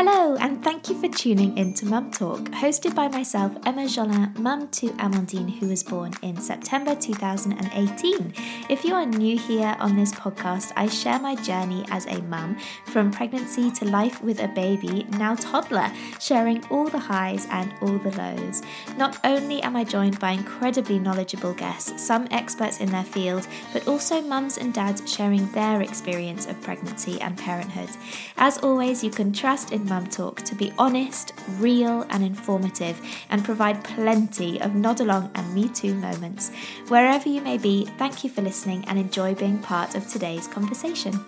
Hello, and thank you for tuning in to Mum Talk, hosted by myself, Emma Jolin, mum to Amandine, who was born in September 2018. If you are new here on this podcast, I share my journey as a mum from pregnancy to life with a baby, now toddler, sharing all the highs and all the lows. Not only am I joined by incredibly knowledgeable guests, some experts in their field, but also mums and dads sharing their experience of pregnancy and parenthood. As always, you can trust in Mum Talk to be honest, real, and informative, and provide plenty of nod along and me too moments. Wherever you may be, thank you for listening and enjoy being part of today's conversation.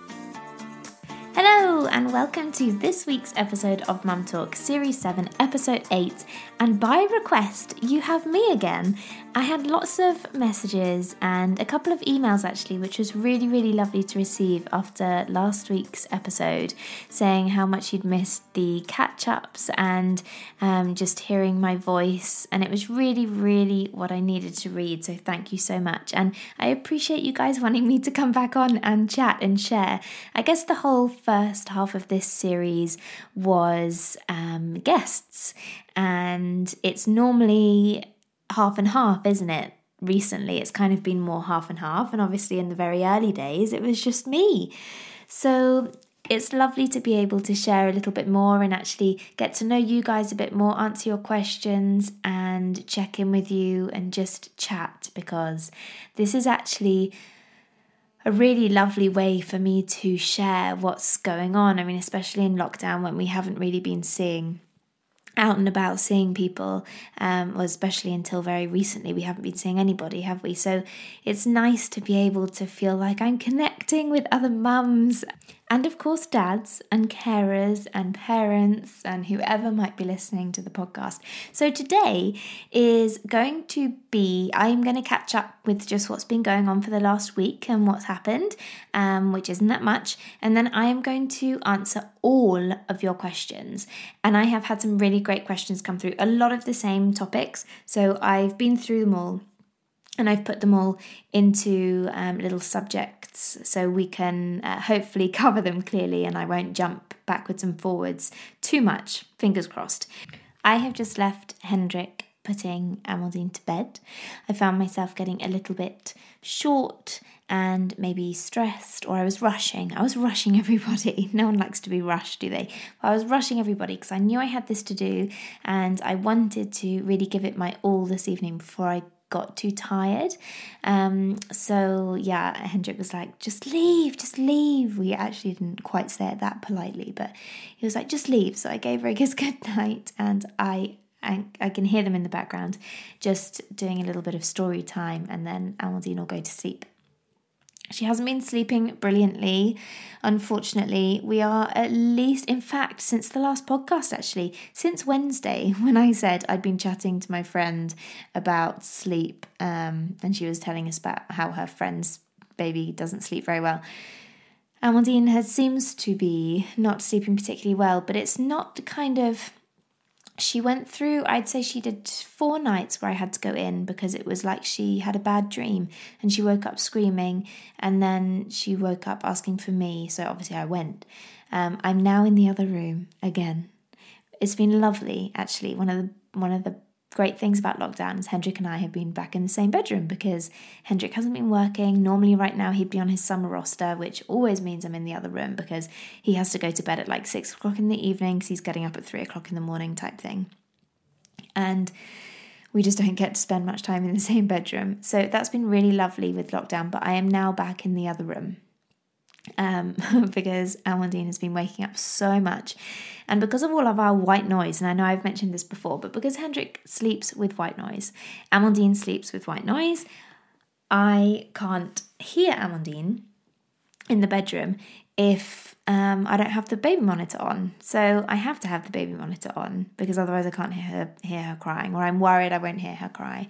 Hello, and welcome to this week's episode of Mum Talk, Series 7, Episode 8. And by request, you have me again. I had lots of messages and a couple of emails actually, which was really, really lovely to receive after last week's episode, saying how much you'd missed the catch ups and um, just hearing my voice. And it was really, really what I needed to read. So thank you so much. And I appreciate you guys wanting me to come back on and chat and share. I guess the whole first half of this series was um, guests, and it's normally half and half, isn't it? Recently, it's kind of been more half and half, and obviously, in the very early days, it was just me. So, it's lovely to be able to share a little bit more and actually get to know you guys a bit more, answer your questions, and check in with you and just chat because this is actually a really lovely way for me to share what's going on. I mean, especially in lockdown when we haven't really been seeing out and about seeing people, um, or especially until very recently, we haven't been seeing anybody, have we? So it's nice to be able to feel like I'm connecting with other mums and of course, dads and carers and parents and whoever might be listening to the podcast. So, today is going to be I'm going to catch up with just what's been going on for the last week and what's happened, um, which isn't that much. And then I am going to answer all of your questions. And I have had some really great questions come through, a lot of the same topics. So, I've been through them all and I've put them all into um, little subjects so we can uh, hopefully cover them clearly and I won't jump backwards and forwards too much, fingers crossed. I have just left Hendrik putting Amandine to bed. I found myself getting a little bit short and maybe stressed, or I was rushing. I was rushing everybody. No one likes to be rushed, do they? But I was rushing everybody because I knew I had this to do and I wanted to really give it my all this evening before I got too tired. Um, so yeah, Hendrik was like, just leave, just leave. We actually didn't quite say it that politely, but he was like, just leave. So I gave her a kiss good night and I I, I can hear them in the background just doing a little bit of story time and then Amandine will go to sleep. She hasn't been sleeping brilliantly, unfortunately. We are at least, in fact, since the last podcast, actually, since Wednesday, when I said I'd been chatting to my friend about sleep, um, and she was telling us about how her friend's baby doesn't sleep very well. Amandine has seems to be not sleeping particularly well, but it's not the kind of she went through, I'd say she did four nights where I had to go in because it was like she had a bad dream and she woke up screaming and then she woke up asking for me. So obviously I went. Um, I'm now in the other room again. It's been lovely, actually. One of the one of the great things about lockdown is Hendrik and I have been back in the same bedroom because Hendrik hasn't been working. Normally, right now, he'd be on his summer roster, which always means I'm in the other room because he has to go to bed at like six o'clock in the evening because he's getting up at three o'clock in the morning, type thing. And we just don't get to spend much time in the same bedroom. So that's been really lovely with lockdown, but I am now back in the other room um, because Amandine has been waking up so much. And because of all of our white noise, and I know I've mentioned this before, but because Hendrik sleeps with white noise, Amandine sleeps with white noise, I can't hear Amandine in the bedroom if um, I don't have the baby monitor on. So I have to have the baby monitor on because otherwise I can't hear her, hear her crying, or I'm worried I won't hear her cry.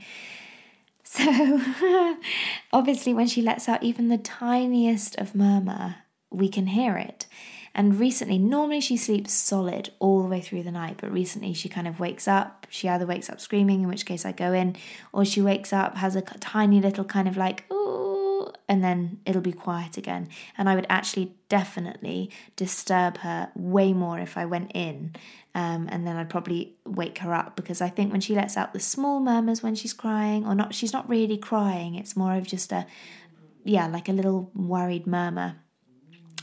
So, obviously, when she lets out even the tiniest of murmur, we can hear it. And recently, normally she sleeps solid all the way through the night, but recently she kind of wakes up. She either wakes up screaming, in which case I go in, or she wakes up, has a tiny little kind of like, ooh, and then it'll be quiet again. And I would actually definitely disturb her way more if I went in. Um, and then I'd probably wake her up because I think when she lets out the small murmurs when she's crying, or not, she's not really crying, it's more of just a, yeah, like a little worried murmur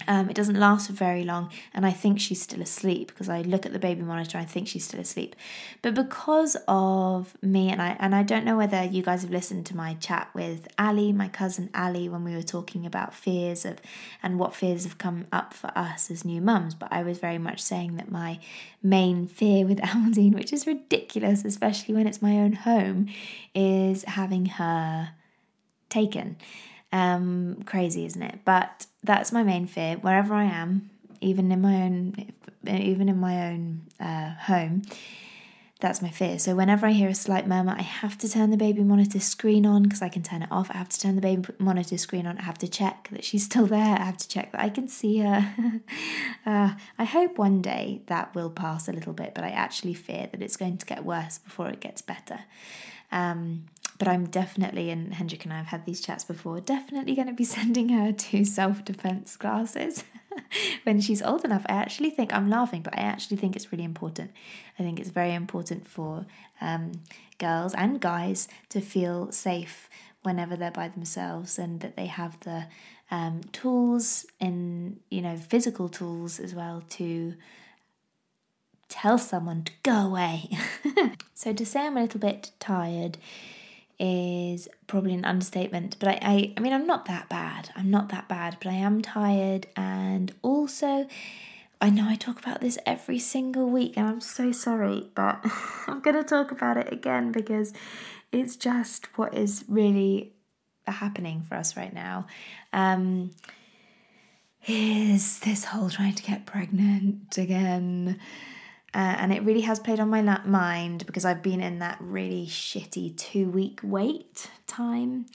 um, it doesn't last for very long, and I think she's still asleep because I look at the baby monitor. And I think she's still asleep, but because of me and I, and I don't know whether you guys have listened to my chat with Ali, my cousin Ali, when we were talking about fears of and what fears have come up for us as new mums. But I was very much saying that my main fear with Amandine, which is ridiculous, especially when it's my own home, is having her taken. Um, crazy, isn't it? But that's my main fear. Wherever I am, even in my own, even in my own uh, home, that's my fear. So whenever I hear a slight murmur, I have to turn the baby monitor screen on because I can turn it off. I have to turn the baby monitor screen on. I have to check that she's still there. I have to check that I can see her. uh, I hope one day that will pass a little bit, but I actually fear that it's going to get worse before it gets better. Um, but I'm definitely, and Hendrik and I have had these chats before, definitely going to be sending her to self defense classes when she's old enough. I actually think I'm laughing, but I actually think it's really important. I think it's very important for um, girls and guys to feel safe whenever they're by themselves and that they have the um, tools and, you know, physical tools as well to tell someone to go away. so to say I'm a little bit tired is probably an understatement. But I, I, I mean, I'm not that bad. I'm not that bad, but I am tired. And also, I know I talk about this every single week, and I'm so sorry, but I'm going to talk about it again because it's just what is really happening for us right now. Um, is this whole trying to get pregnant again? Uh, and it really has played on my mind because I've been in that really shitty two week wait time,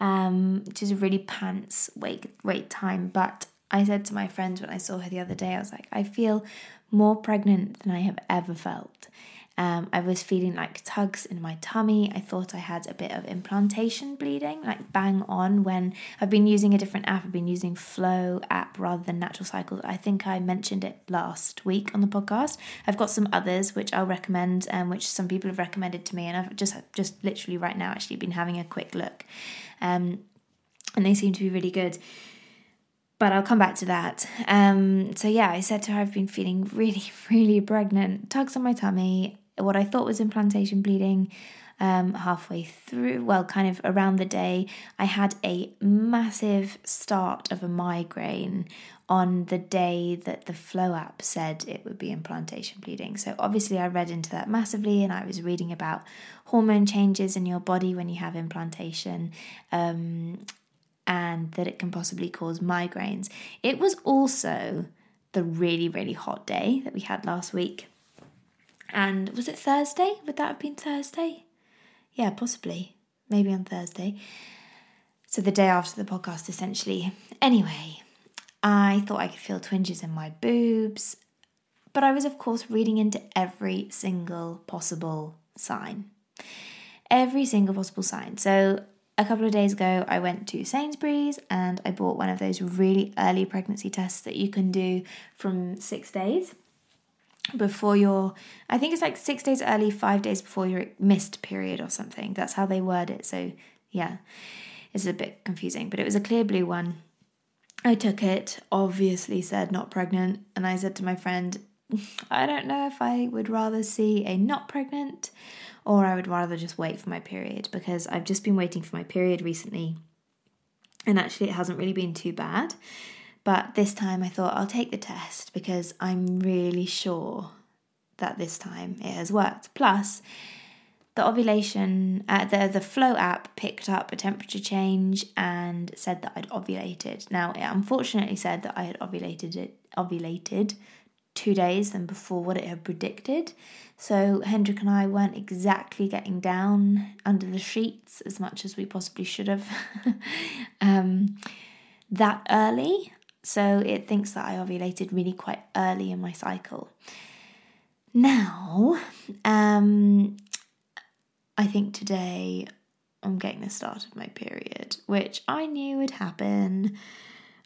um, which is a really pants wait wait time. But I said to my friend when I saw her the other day, I was like, I feel more pregnant than I have ever felt. Um, I was feeling like tugs in my tummy. I thought I had a bit of implantation bleeding, like bang on. When I've been using a different app, I've been using Flo app rather than Natural Cycles. I think I mentioned it last week on the podcast. I've got some others which I'll recommend, and um, which some people have recommended to me, and I've just just literally right now actually been having a quick look, um, and they seem to be really good but I'll come back to that. Um, so yeah, I said to her, I've been feeling really, really pregnant, tugs on my tummy, what I thought was implantation bleeding um, halfway through, well, kind of around the day, I had a massive start of a migraine on the day that the Flo app said it would be implantation bleeding. So, obviously, I read into that massively and I was reading about hormone changes in your body when you have implantation. Um, and that it can possibly cause migraines. It was also the really, really hot day that we had last week. And was it Thursday? Would that have been Thursday? Yeah, possibly. Maybe on Thursday. So the day after the podcast, essentially. Anyway, I thought I could feel twinges in my boobs, but I was, of course, reading into every single possible sign. Every single possible sign. So a couple of days ago, I went to Sainsbury's and I bought one of those really early pregnancy tests that you can do from six days before your I think it's like 6 days early, 5 days before your missed period or something. That's how they word it. So, yeah. It's a bit confusing, but it was a Clearblue one. I took it, obviously said not pregnant, and I said to my friend, I don't know if I would rather see a not pregnant or I would rather just wait for my period because I've just been waiting for my period recently and actually it hasn't really been too bad. But this time I thought I'll take the test because I'm really sure that this time it has worked. Plus, the ovulation, uh, the the Flo app picked up a temperature change and said that I'd ovulated. Now, it unfortunately said that I had ovulated it ovulated two days than before what it had predicted. So Hendrik and I weren't exactly getting down under the sheets as much as we possibly should have um, that early. So it thinks that I ovulated really quite early in my cycle. Now, um, I think today, I'm getting the start of my period, which I knew would happen.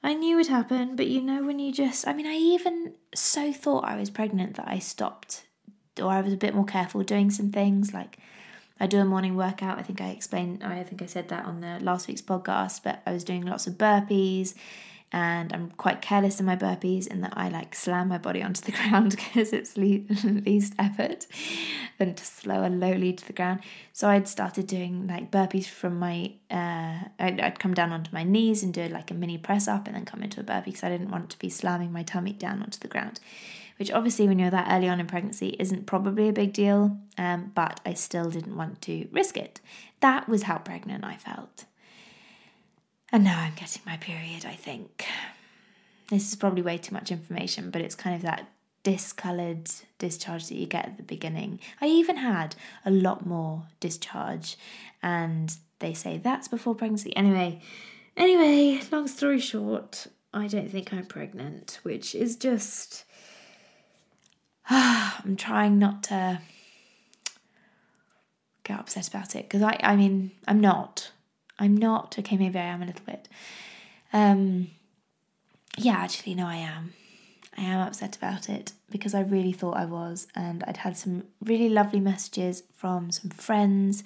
I knew it would happen, but you know, when you just, I mean, I even so thought I was pregnant that I stopped, or I was a bit more careful doing some things. Like, I do a morning workout. I think I explained, I think I said that on the last week's podcast, but I was doing lots of burpees and I'm quite careless in my burpees in that I like slam my body onto the ground because it's le- least effort than to slow and lowly to the ground. So I'd started doing like burpees from my, uh, I'd, I'd come down onto my knees and do like a mini press up and then come into a burpee because I didn't want to be slamming my tummy down onto the ground. Which obviously, when you're that early on in pregnancy, isn't probably a big deal, um, but I still didn't want to risk it. That was how pregnant I felt. And now I'm getting my period, I think. This is probably way too much information, but it's kind of that discoloured discharge that you get at the beginning. I even had a lot more discharge, and they say that's before pregnancy. Anyway, anyway, long story short, I don't think I'm pregnant, which is just. I'm trying not to get upset about it because I, I mean, I'm not. I'm not. Okay, maybe I am a little bit. Um, yeah, actually, no, I am. I am upset about it because I really thought I was, and I'd had some really lovely messages from some friends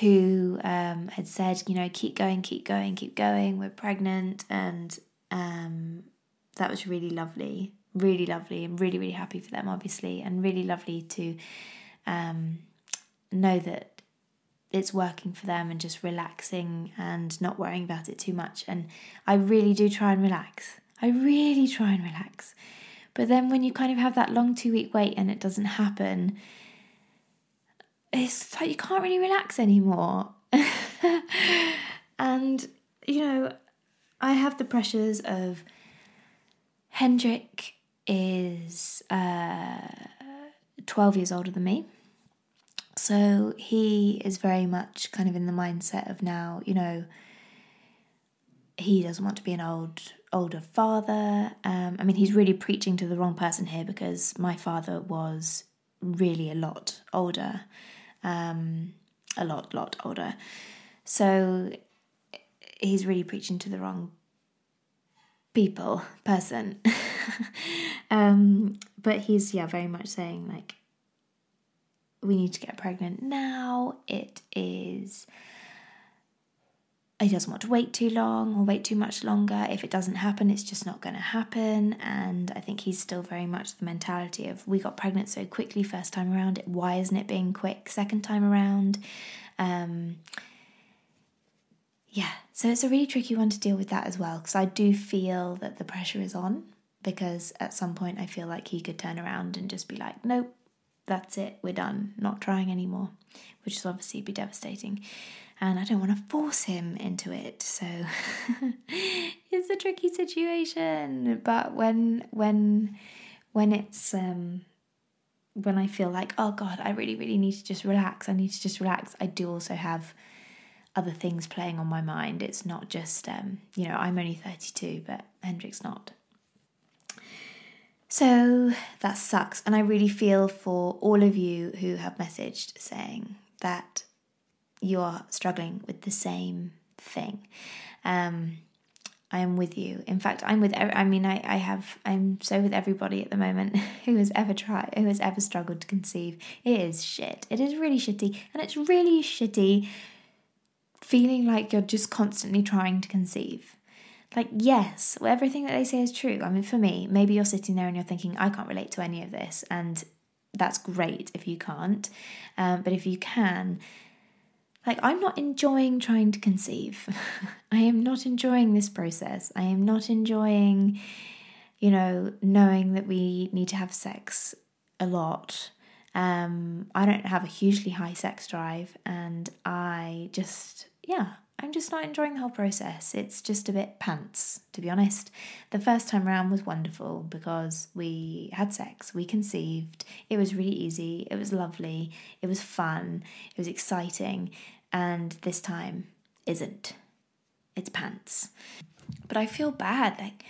who um, had said, you know, keep going, keep going, keep going. We're pregnant, and um, that was really lovely, really lovely, and really, really happy for them, obviously, and really lovely to um, know that it's working for them and just relaxing and not worrying about it too much. And I really do try and relax. I really try and relax. But then when you kind of have that long two week wait and it doesn't happen, it's like you can't really relax anymore. and, you know, I have the pressures of Hendrik is uh, 12 years older than me. So he is very much kind of in the mindset of now, you know, he doesn't want to be an old older father. Um, I mean, he's really preaching to the wrong person here because my father was really a lot older, um, a lot, lot older. So he's really preaching to the wrong people, person. um, but he's yeah very much saying like we need to get pregnant now. It is. He doesn't want to wait too long or wait too much longer. If it doesn't happen, it's just not going to happen. And I think he's still very much the mentality of we got pregnant so quickly first time around. Why isn't it being quick second time around? Um, yeah, so it's a really tricky one to deal with that as well because I do feel that the pressure is on because at some point I feel like he could turn around and just be like, nope, that's it, we're done, not trying anymore, which is obviously be devastating. And I don't want to force him into it, so it's a tricky situation. But when when when it's um when I feel like, oh God, I really, really need to just relax, I need to just relax, I do also have other things playing on my mind. It's not just um, you know, I'm only 32, but Hendrik's not. So that sucks. And I really feel for all of you who have messaged saying that you are struggling with the same thing. Um, I am with you. In fact, I'm with. I mean, I, I have. I'm so with everybody at the moment who has ever tried, who has ever struggled to conceive. It is shit. It is really shitty, and it's really shitty feeling like you're just constantly trying to conceive. Like, yes, everything that they say is true. I mean, for me, maybe you're sitting there and you're thinking, I can't relate to any of this. And that's great if you can't. Um, but if you can, like, I'm not enjoying trying to conceive. I am not enjoying this process. I am not enjoying, you know, knowing that we need to have sex a lot. Um, I don't have a hugely high sex drive, and I just, yeah, I'm just not enjoying the whole process. It's just a bit pants, to be honest. The first time around was wonderful because we had sex, we conceived. It was really easy, it was lovely, it was fun, it was exciting, and this time isn't. It's pants. But I feel bad. Like,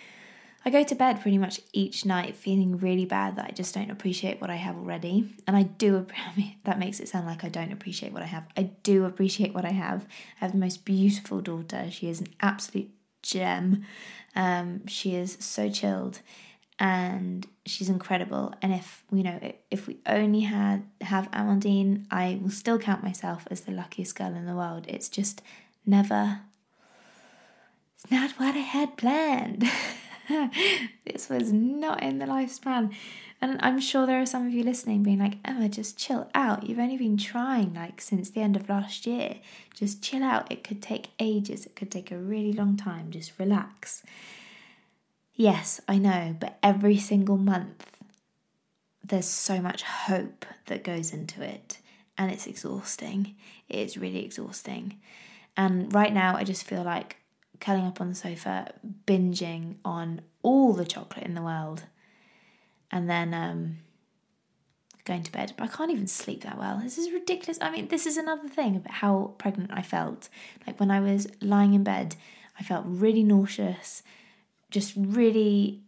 I go to bed pretty much each night feeling really bad that I just don't appreciate what I have already. And I do, that makes it sound like I don't appreciate what I have. I do appreciate what I have. I have the most beautiful daughter. She is an absolute gem. Um, she is so chilled and she's incredible. And if you know, if we only had have Amandine, I will still count myself as the luckiest girl in the world. It's just never. It's not what I had planned. this was not in the lifespan. And I'm sure there are some of you listening being like, Emma, just chill out. You've only been trying like since the end of last year. Just chill out. It could take ages, it could take a really long time. Just relax. Yes, I know, but every single month there's so much hope that goes into it, and it's exhausting. It is really exhausting. And right now, I just feel like curling up on the sofa, binging on all the chocolate in the world, and then um, going to bed. But I can't even sleep that well. This is ridiculous. I mean, this is another thing about how pregnant I felt. Like when I was lying in bed, I felt really nauseous, just really,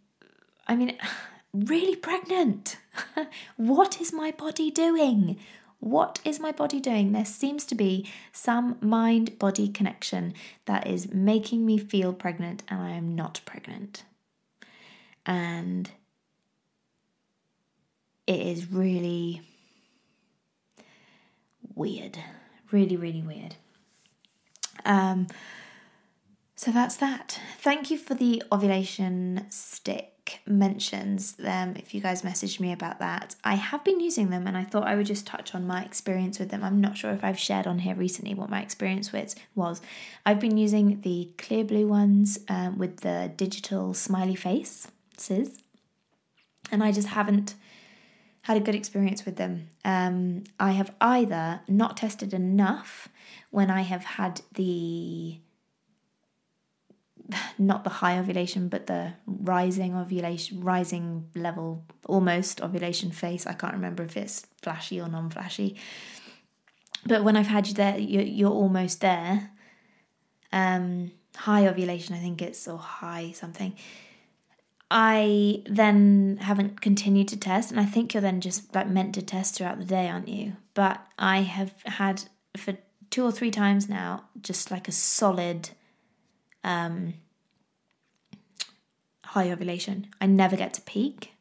I mean, really pregnant. what is my body doing? What is my body doing? There seems to be some mind body connection that is making me feel pregnant, and I am not pregnant. And it is really weird. Really, really weird. Um, so that's that. Thank you for the ovulation stick mentions them if you guys messaged me about that. I have been using them and I thought I would just touch on my experience with them. I'm not sure if I've shared on here recently what my experience with was. I've been using the Clearblue ones um, with the digital smiley faces, and I just haven't had a good experience with them. Um, I have either not tested enough when I have had the not the high ovulation, but the rising ovulation, rising level, almost ovulation phase. I can't remember if it's flashy or non flashy. But when I've had you there, you're, you're almost there. Um, high ovulation, I think it's, or high something. I then haven't continued to test, and I think you're then just like meant to test throughout the day, aren't you? But I have had for two or three times now just like a solid um, high ovulation. I never get to peak.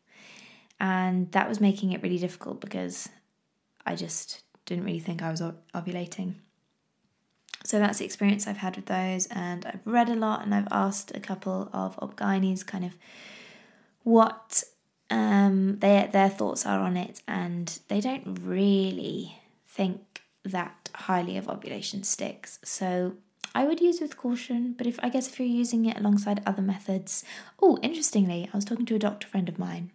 And that was making it really difficult because I just didn't really think I was ovulating. So that's the experience I've had with those, and I've read a lot and I've asked a couple of OB-GYNs kind of what um, their their thoughts are on it, and they don't really think that highly of ovulation sticks. So I would use with caution, but if I guess if you're using it alongside other methods. Oh, interestingly, I was talking to a doctor friend of mine,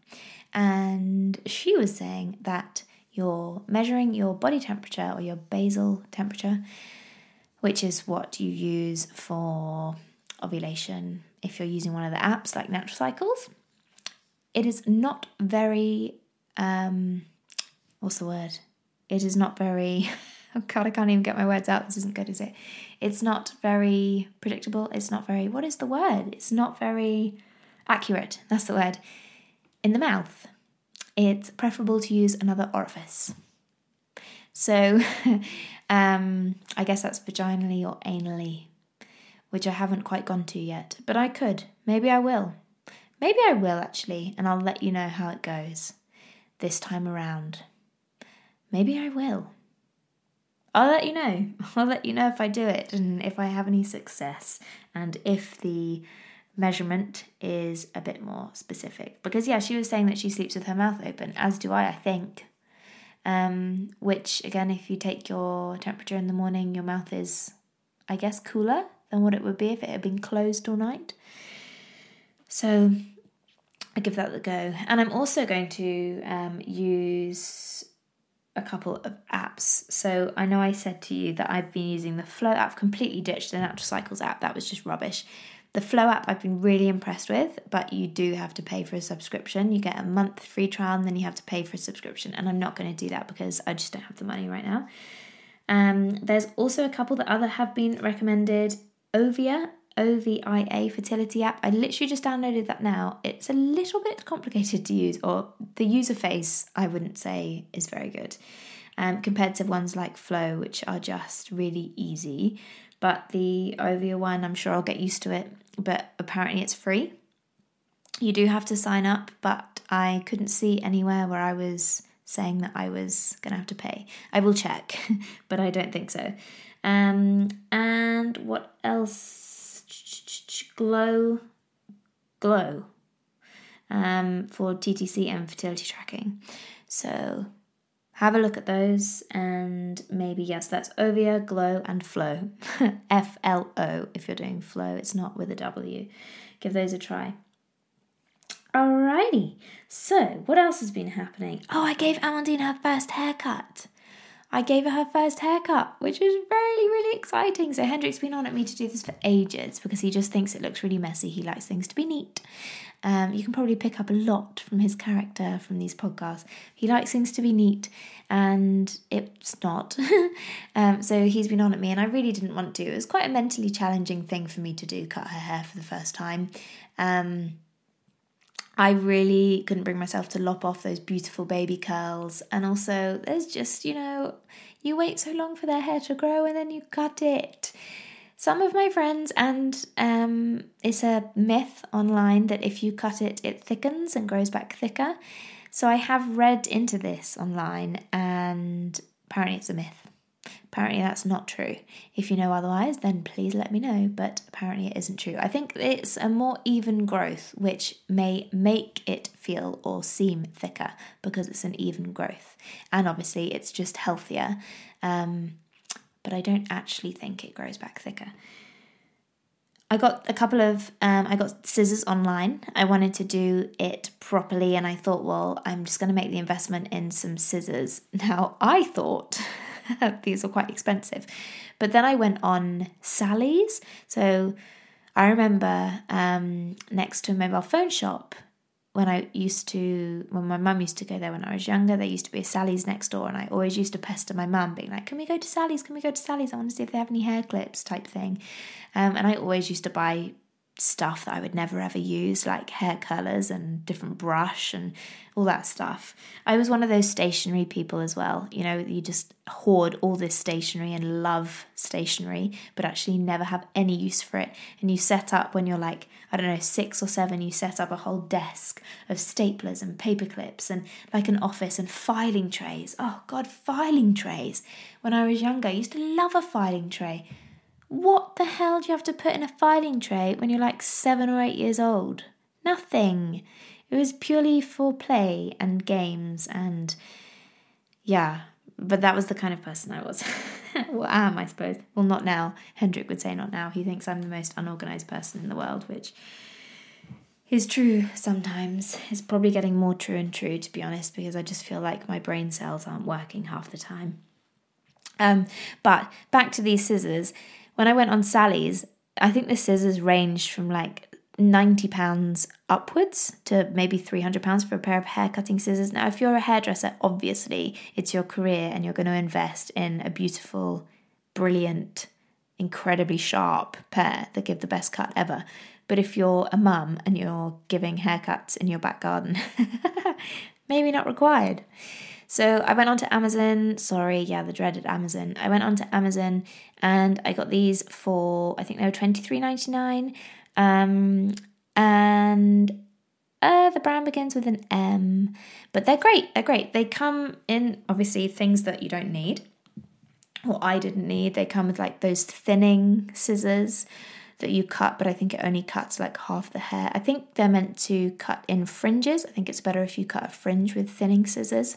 and she was saying that you're measuring your body temperature or your basal temperature, which is what you use for ovulation if you're using one of the apps like Natural Cycles. It is not very um what's the word? It is not very oh god, I can't even get my words out. This isn't good, is it? It's not very predictable. It's not very, what is the word? It's not very accurate. That's the word. In the mouth, it's preferable to use another orifice. So, um, I guess that's vaginally or anally, which I haven't quite gone to yet, but I could. Maybe I will. Maybe I will actually, and I'll let you know how it goes this time around. Maybe I will. I'll let you know. I'll let you know if I do it and if I have any success and if the measurement is a bit more specific. Because, yeah, she was saying that she sleeps with her mouth open, as do I, I think. Um, which, again, if you take your temperature in the morning, your mouth is, I guess, cooler than what it would be if it had been closed all night. So I give that a go. And I'm also going to um, use a couple of apps. So I know I said to you that I've been using the Flo app, completely ditched the Natural Cycles app. That was just rubbish. The Flo app I've been really impressed with, but you do have to pay for a subscription. You get a month free trial and then you have to pay for a subscription. And I'm not going to do that because I just don't have the money right now. Um, there's also a couple that other have been recommended. Ovia OVIA fertility app. I literally just downloaded that now. It's a little bit complicated to use, or the user face, I wouldn't say, is very good um, compared to ones like Flo, which are just really easy. But the Ovia one, I'm sure I'll get used to it, but apparently it's free. You do have to sign up, but I couldn't see anywhere where I was saying that I was going to have to pay. I will check, but I don't think so. Um, and what else? Glow, glow, um, for TTC and fertility tracking. So have a look at those and maybe yes that's ovia glow and Flo. F-l-o if you're doing Flo it's not with a w. Give those a try. Alrighty. So what else has been happening? Oh i gave amandine her first haircut I gave her her first haircut, which is really, really exciting. So Hendrik's been on at me to do this for ages because he just thinks it looks really messy. He likes things to be neat. Um, you can probably pick up a lot from his character from these podcasts. He likes things to be neat, and it's not. um, so he's been on at me, and I really didn't want to. It was quite a mentally challenging thing for me to do, cut her hair for the first time. Um, I really couldn't bring myself to lop off those beautiful baby curls. And also, there's just, you know, you wait so long for their hair to grow and then you cut it. Some of my friends, and um, it's a myth online that if you cut it, it thickens and grows back thicker. So I have read into this online, and apparently it's a myth. Apparently that's not true. If you know otherwise, then please let me know, but apparently it isn't true. I think it's a more even growth, which may make it feel or seem thicker because it's an even growth. And obviously, it's just healthier. Um, but I don't actually think it grows back thicker. I got a couple of, um, I got scissors online. I wanted to do it properly, and I thought, well, I'm just going to make the investment in some scissors. Now, I thought these were quite expensive, but then I went on Sally's. So I remember um, next to a mobile phone shop, when I used to, when my mum used to go there when I was younger, there used to be a Sally's next door, and I always used to pester my mum, being like, "Can we go to Sally's? Can we go to Sally's? I want to see if they have any hair clips," type thing. Um, and I always used to buy stuff that I would never ever use, like hair colours and different brush and all that stuff. I was one of those stationery people as well. You know, you just hoard all this stationery and love stationery, but actually never have any use for it. And you set up when you're like, I don't know, six or seven, you set up a whole desk of staplers and paper clips and like an office and filing trays. Oh God, filing trays. When I was younger, I used to love a filing tray. What the hell do you have to put in a filing tray when you're like seven or eight years old? Nothing. It was purely for play and games and yeah, but that was the kind of person I was. well, am, I suppose. Well, not now. Hendrik would say not now. He thinks I'm the most unorganized person in the world, which is true sometimes. It's probably getting more true and true, to be honest, because I just feel like my brain cells aren't working half the time. Um, but back to these scissors when I went on Sally's, I think the scissors ranged from like £90 upwards to maybe £300 for a pair of hair cutting scissors. Now, if you're a hairdresser, obviously it's your career and you're going to invest in a beautiful, brilliant, incredibly sharp pair that give the best cut ever. But if you're a mum and you're giving haircuts in your back garden, maybe not required. So I went on to Amazon. Sorry, yeah, the dreaded Amazon. I went on to Amazon and I got these for I think they were twenty three ninety nine. Um, and uh, the brand begins with an M, but they're great. They're great. They come in obviously things that you don't need, or I didn't need. They come with like those thinning scissors that you cut, but I think it only cuts like half the hair. I think they're meant to cut in fringes. I think it's better if you cut a fringe with thinning scissors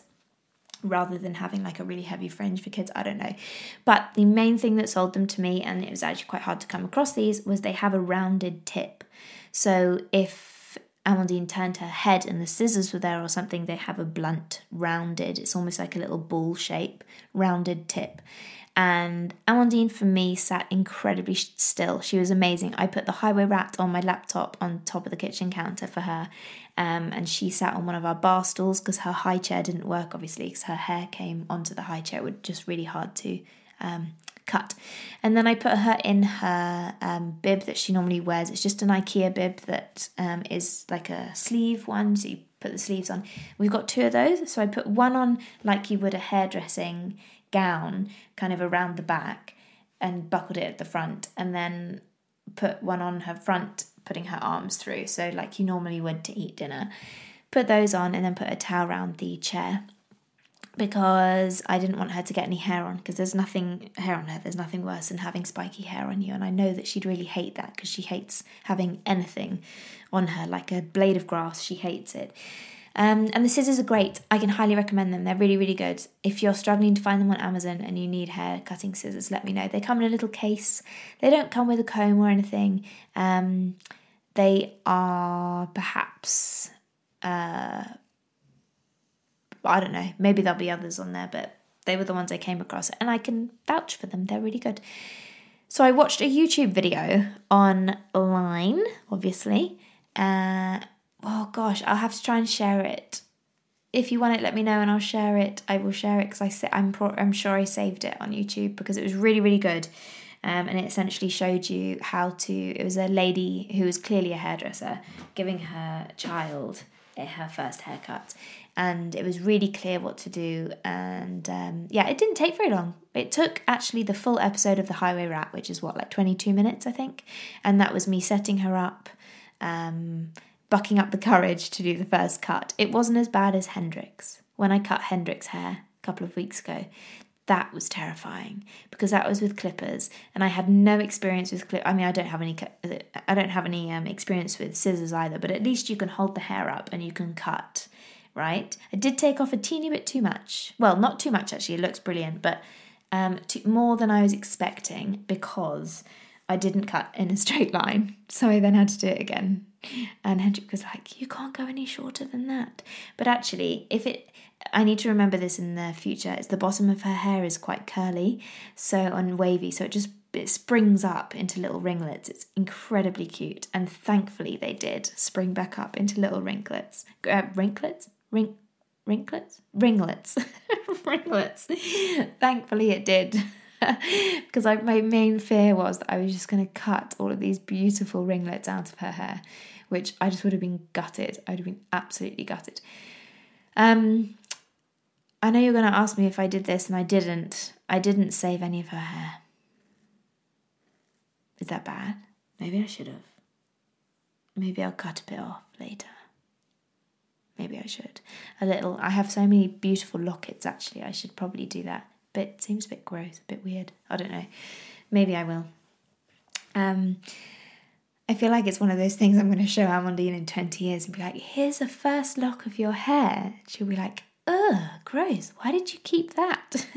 rather than having like a really heavy fringe for kids. I don't know. But the main thing that sold them to me, and it was actually quite hard to come across these, was they have a rounded tip. So if Amandine turned her head and the scissors were there or something, they have a blunt, rounded, it's almost like a little ball shape, rounded tip. And Amandine, for me, sat incredibly still. She was amazing. I put the Highway Rat on my laptop on top of the kitchen counter for her, um, and she sat on one of our bar stools because her high chair didn't work, obviously, because her hair came onto the high chair. It was just really hard to um, cut. And then I put her in her um, bib that she normally wears. It's just an IKEA bib that um, is like a sleeve one, so you put the sleeves on. We've got two of those, so I put one on like you would a hairdressing gown, kind of around the back, and buckled it at the front, and then put one on her front, putting her arms through, so like you normally would to eat dinner. Put those on, and then put a towel around the chair because I didn't want her to get any hair on because there's nothing hair on her. There's nothing worse than having spiky hair on you, and I know that she'd really hate that because she hates having anything on her, like a blade of grass. She hates it. Um, and the scissors are great. I can highly recommend them. They're really, really good. If you're struggling to find them on Amazon and you need hair cutting scissors, let me know. They come in a little case. They don't come with a comb or anything. Um, they are perhaps, uh, I don't know, maybe there'll be others on there, but they were the ones I came across and I can vouch for them. They're really good. So I watched a YouTube video online, obviously. Uh, oh gosh, I'll have to try and share it. If you want it, let me know and I'll share it. I will share it because I sa- I'm pro- I'm sure I saved it on YouTube because it was really really good, um, and it essentially showed you how to. It was a lady who was clearly a hairdresser giving her child her first haircut, and it was really clear what to do. And um, yeah, it didn't take very long. It took actually the full episode of the Highway Rat, which is what like twenty two minutes I think, and that was me setting her up. Um, bucking up the courage to do the first cut. It wasn't as bad as Hendrik's. When I cut Hendrik's hair a couple of weeks ago, that was terrifying because that was with clippers and I had no experience with clip I mean I don't have any I don't have any um, experience with scissors either but at least you can hold the hair up and you can cut right? I did take off a teeny bit too much. Well not too much actually it looks brilliant but um, more than I was expecting because I didn't cut in a straight line. So I then had to do it again. And Hendrik was like, You can't go any shorter than that. But actually, if it, I need to remember this in the future, it's the bottom of her hair is quite curly, so and wavy, so it just it springs up into little ringlets. It's incredibly cute, and thankfully they did spring back up into little ringlets. Uh, ringlets? Ring, ringlets? Ringlets. ringlets. thankfully it did. because my main fear was that I was just going to cut all of these beautiful ringlets out of her hair which I just would have been gutted. I'd have been absolutely gutted. Um, I know you're going to ask me if I did this, and I didn't. I didn't save any of her hair. Is that bad? Maybe I should have. Maybe I'll cut a bit off later. Maybe I should. A little. I have so many beautiful lockets, actually. I should probably do that. But it seems a bit gross, a bit weird. I don't know. Maybe I will. Um, I feel like it's one of those things I'm going to show Amandine in 20 years and be like, here's a first lock of your hair. She'll be like, ugh, gross. Why did you keep that?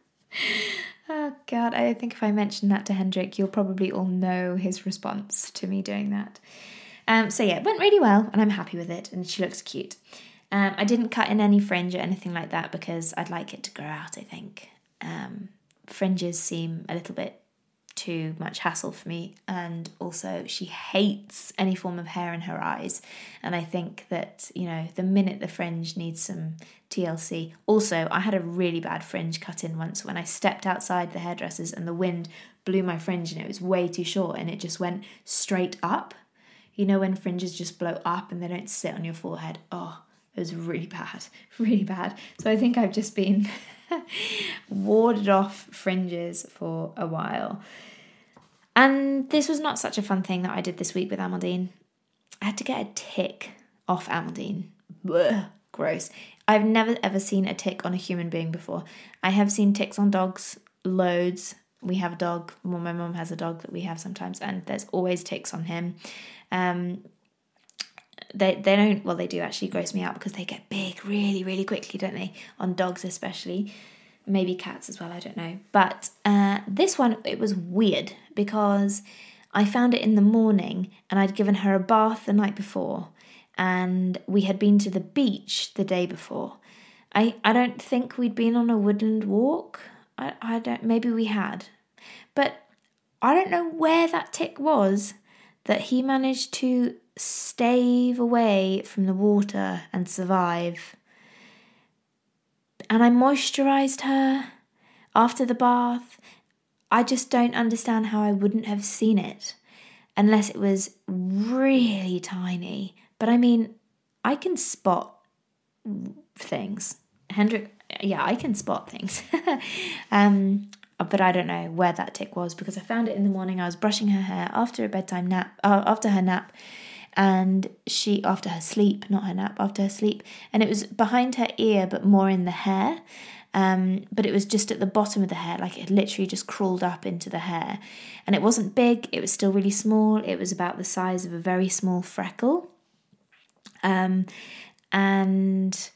oh, God. I think if I mention that to Hendrik, you'll probably all know his response to me doing that. Um, so, yeah, it went really well and I'm happy with it and she looks cute. Um, I didn't cut in any fringe or anything like that because I'd like it to grow out, I think. Um, fringes seem a little bit too much hassle for me. And also, she hates any form of hair in her eyes. And I think that, you know, the minute the fringe needs some TLC. Also, I had a really bad fringe cut in once when I stepped outside the hairdressers and the wind blew my fringe and it was way too short and it just went straight up. You know, when fringes just blow up and they don't sit on your forehead. Oh, it was really bad, really bad. So I think I've just been warded off fringes for a while. And this was not such a fun thing that I did this week with Amandine. I had to get a tick off Amandine. Blech, gross. I've never ever seen a tick on a human being before. I have seen ticks on dogs loads. We have a dog. Well, my mum has a dog that we have sometimes, and there's always ticks on him. Um, they they don't well they do actually gross me out because they get big really really quickly, don't they? On dogs especially maybe cats as well, I don't know. But uh, this one, it was weird because I found it in the morning and I'd given her a bath the night before and we had been to the beach the day before. I, I don't think we'd been on a woodland walk. I, I don't, maybe we had. But I don't know where that tick was that he managed to stave away from the water and survive and I moisturized her after the bath I just don't understand how I wouldn't have seen it unless it was really tiny. But I mean, I can spot things. Hendrik, yeah, I can spot things. um, but I don't know where that tick was because I found it in the morning. I was brushing her hair after a bedtime nap, uh, after her nap, and she after her sleep, not her nap, after her sleep, and it was behind her ear, but more in the hair. Um, but it was just at the bottom of the hair, like it literally just crawled up into the hair. And it wasn't big, it was still really small. It was about the size of a very small freckle. Um, and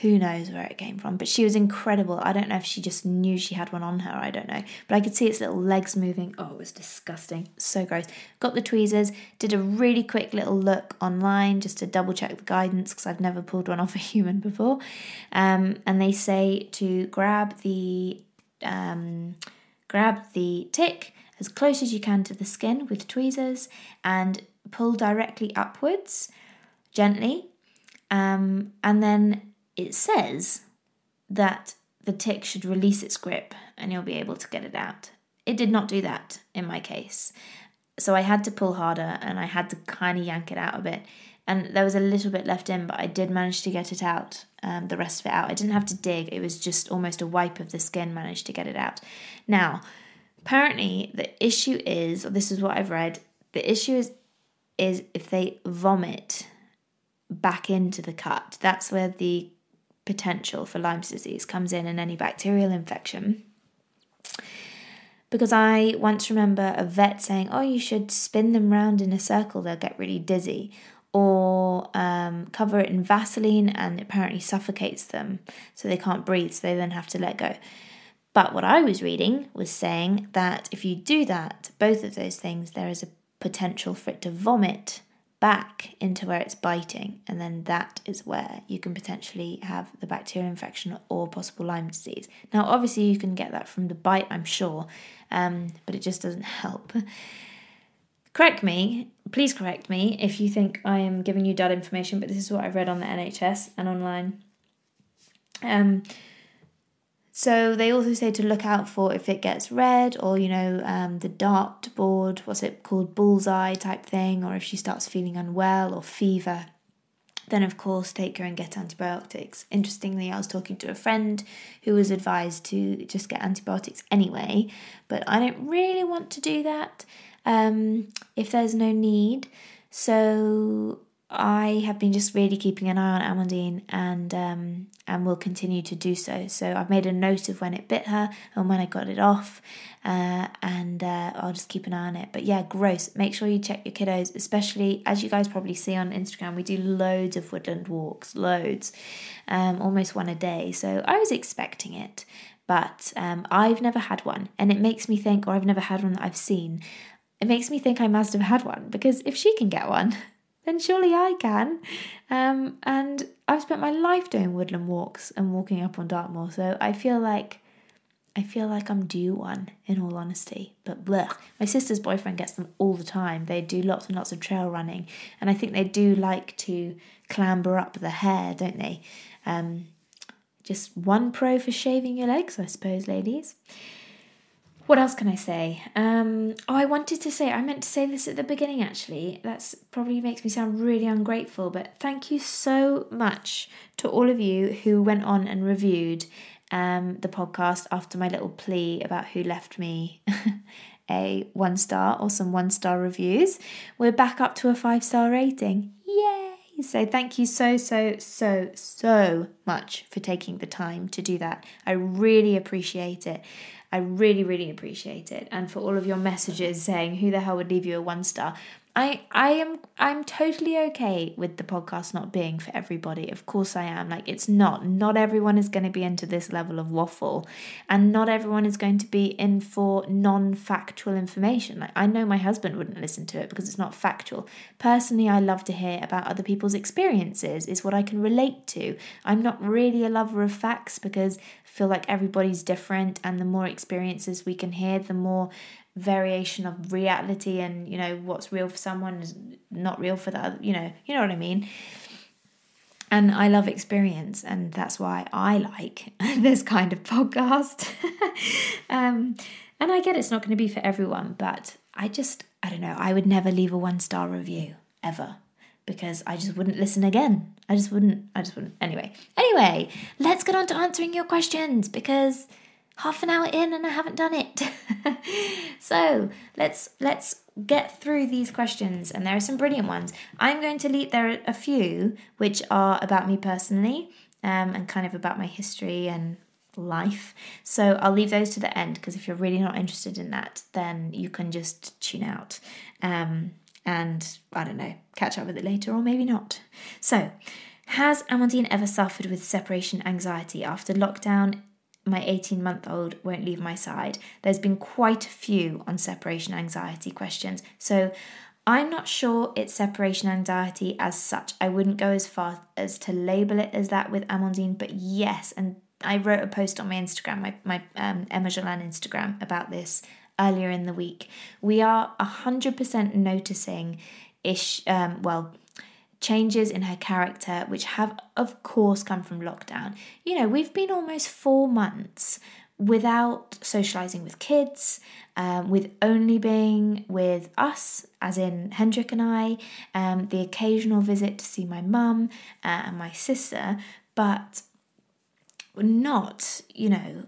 who knows where it came from, but she was incredible. I don't know if she just knew she had one on her, I don't know. But I could see its little legs moving. Oh, it was disgusting. So gross. Got the tweezers, did a really quick little look online just to double check the guidance because I've never pulled one off a human before. Um, and they say to grab the um, grab the tick as close as you can to the skin with tweezers and pull directly upwards gently. Um, and then it says that the tick should release its grip and you'll be able to get it out. It did not do that in my case. So I had to pull harder and I had to kind of yank it out a bit. And there was a little bit left in, but I did manage to get it out, um, the rest of it out. I didn't have to dig, it was just almost a wipe of the skin, managed to get it out. Now, apparently, the issue is, or this is what I've read, the issue is, is if they vomit back into the cut. That's where the potential for Lyme's disease comes in in any bacterial infection. Because I once remember a vet saying, Oh, you should spin them round in a circle, they'll get really dizzy. Or um, cover it in Vaseline and apparently suffocates them so they can't breathe, so they then have to let go. But what I was reading was saying that if you do that, both of those things, there is a potential for it to vomit back into where it's biting, and then that is where you can potentially have the bacterial infection or possible Lyme disease. Now, obviously, you can get that from the bite, I'm sure, um, but it just doesn't help. correct me, please correct me if you think I am giving you dud information, but this is what I've read on the NHS and online. Um, so they also say to look out for if it gets red or, you know, um, the dartboard, what's it called, bullseye type thing, or if she starts feeling unwell or fever. Then, of course, take her and get antibiotics. Interestingly, I was talking to a friend who was advised to just get antibiotics anyway, but I don't really want to do that um, if there's no need. So I have been just really keeping an eye on Amandine and um, and will continue to do so. So I've made a note of when it bit her and when I got it off, uh, and uh, I'll just keep an eye on it. But yeah, gross. Make sure you check your kiddos, especially as you guys probably see on Instagram. We do loads of woodland walks, loads, um, almost one a day. So I was expecting it, but um, I've never had one, and it makes me think, or I've never had one that I've seen. It makes me think I must have had one because if she can get one then surely I can. Um, and I've spent my life doing woodland walks and walking up on Dartmoor, so I feel like I feel like I'm due one, in all honesty. But blech. My sister's boyfriend gets them all the time. They do lots and lots of trail running, and I think they do like to clamber up the hair, don't they? Um, just one pro for shaving your legs, I suppose, ladies what else can I say? Um, oh, I wanted to say, I meant to say this at the beginning actually. That's probably makes me sound really ungrateful, but thank you so much to all of you who went on and reviewed um, the podcast after my little plea about who left me a one star or some one star reviews. We're back up to a five star rating. So thank you so, so, so, so much for taking the time to do that. I really appreciate it. I really, really appreciate it. And for all of your messages saying who the hell would leave you a one star. I I am I'm totally okay with the podcast not being for everybody. Of course I am. Like it's not. Not everyone is going to be into this level of waffle and not everyone is going to be in for non-factual information. Like I know my husband wouldn't listen to it because it's not factual. Personally, I love to hear about other people's experiences. Is what I can relate to. I'm not really a lover of facts because I feel like everybody's different and the more experiences we can hear, the more variation of reality and you know what's real for someone is not real for the other you know you know what i mean and I love experience, and that's why I like this kind of podcast. um, and I get it's not going to be for everyone, but I just, I don't know, I would never leave a one star review ever because I just wouldn't listen again. I just wouldn't, I just wouldn't. Anyway, anyway, let's get on to answering your questions because half an hour in and I haven't done it. so let's let's get through these questions, and there are some brilliant ones. I'm going to leave there are a few which are about me personally, um, and kind of about my history and life. So I'll leave those to the end because if you're really not interested in that, then you can just tune out. Um, and I don't know, catch up with it later or maybe not. So, has Amandine ever suffered with separation anxiety after lockdown? My 18 month old won't leave my side. There's been quite a few on separation anxiety questions. So, I'm not sure it's separation anxiety as such. I wouldn't go as far as to label it as that with Amandine, but yes, and I wrote a post on my Instagram, my, my um, Emma Jaulin Instagram, about this earlier in the week. We are 100% noticing ish, um, well, changes in her character, which have, of course, come from lockdown. You know, we've been almost four months without socializing with kids, um, with only being with us, as in Hendrik and I, um, the occasional visit to see my mum uh, and my sister, but not, you know,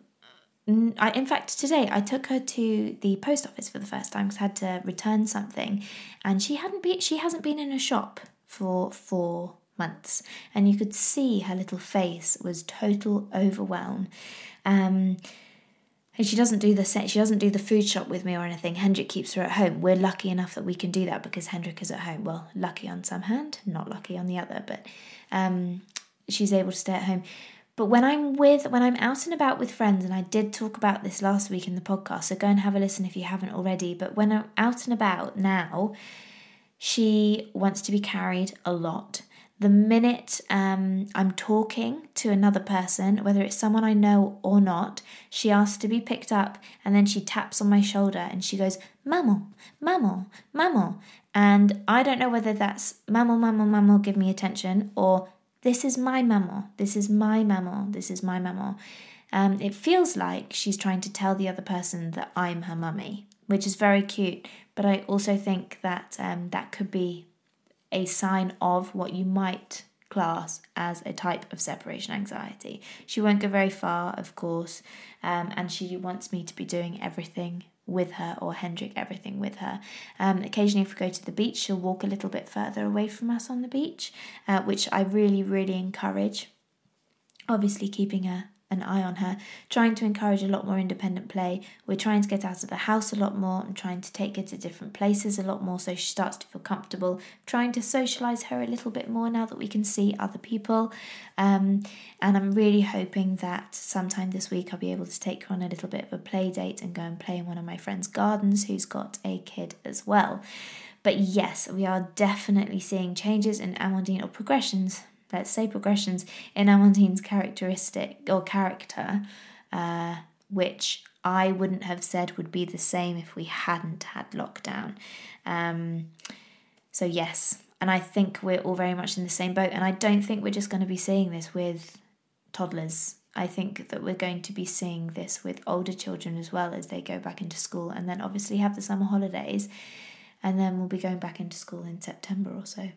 I, in fact, today I took her to the post office for the first time because I had to return something, and she hadn't been. She hasn't been in a shop for four months, and you could see her little face was total overwhelm. Um, and she doesn't do the set, she doesn't do the food shop with me or anything. Hendrik keeps her at home. We're lucky enough that we can do that because Hendrik is at home. Well, lucky on some hand, not lucky on the other, but um, she's able to stay at home. But when I'm with, when I'm out and about with friends, and I did talk about this last week in the podcast, so go and have a listen if you haven't already. But when I'm out and about now, she wants to be carried a lot. The minute um, I'm talking to another person, whether it's someone I know or not, she asks to be picked up and then she taps on my shoulder and she goes, Mammal, mammal, mammal. And I don't know whether that's mammal, mammal, mammal, give me attention, or this is my mammal. This is my mammal. This is my mammal. Um, it feels like she's trying to tell the other person that I'm her mummy, which is very cute. But I also think that um, that could be a sign of what you might class as a type of separation anxiety. She won't go very far, of course, um, and she wants me to be doing everything with her or Hendrik everything with her. Um, occasionally, if we go to the beach, she'll walk a little bit further away from us on the beach, uh, which I really, really encourage. Obviously, keeping a an eye on her, trying to encourage a lot more independent play. We're trying to get out of the house a lot more and trying to take her to different places a lot more so she starts to feel comfortable, trying to socialize her a little bit more now that we can see other people. Um, and I'm really hoping that sometime this week I'll be able to take her on a little bit of a play date and go and play in one of my friend's gardens who's got a kid as well. But yes, we are definitely seeing changes in Amandine or progressions let's say progressions in Amandine's characteristic or character, uh, which I wouldn't have said would be the same if we hadn't had lockdown. Um, so yes, and I think we're all very much in the same boat. And I don't think we're just going to be seeing this with toddlers. I think that we're going to be seeing this with older children as well as they go back into school, and then obviously have the summer holidays, and then we'll be going back into school in September or so.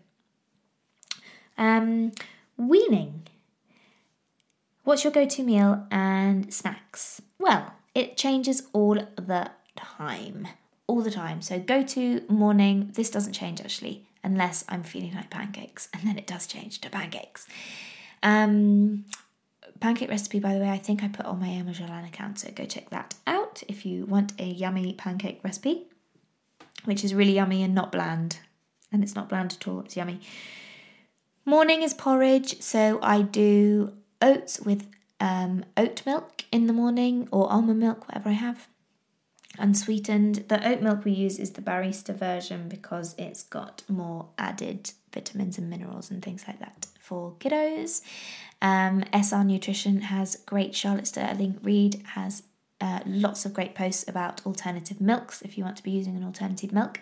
Um, weaning. What's your go to meal and snacks? Well, it changes all the time. All the time. So, go to morning, this doesn't change actually, unless I'm feeling like pancakes, and then it does change to pancakes. Um, pancake recipe, by the way, I think I put on my Emma Jaulin account, so go check that out if you want a yummy pancake recipe, which is really yummy and not bland. And it's not bland at all, it's yummy. Morning is porridge, so I do oats with um, oat milk in the morning or almond milk, whatever I have, unsweetened. The oat milk we use is the barista version because it's got more added vitamins and minerals and things like that for kiddos. Um, SR Nutrition has great. Charlotte Stirling Reed has uh, lots of great posts about alternative milks if you want to be using an alternative milk.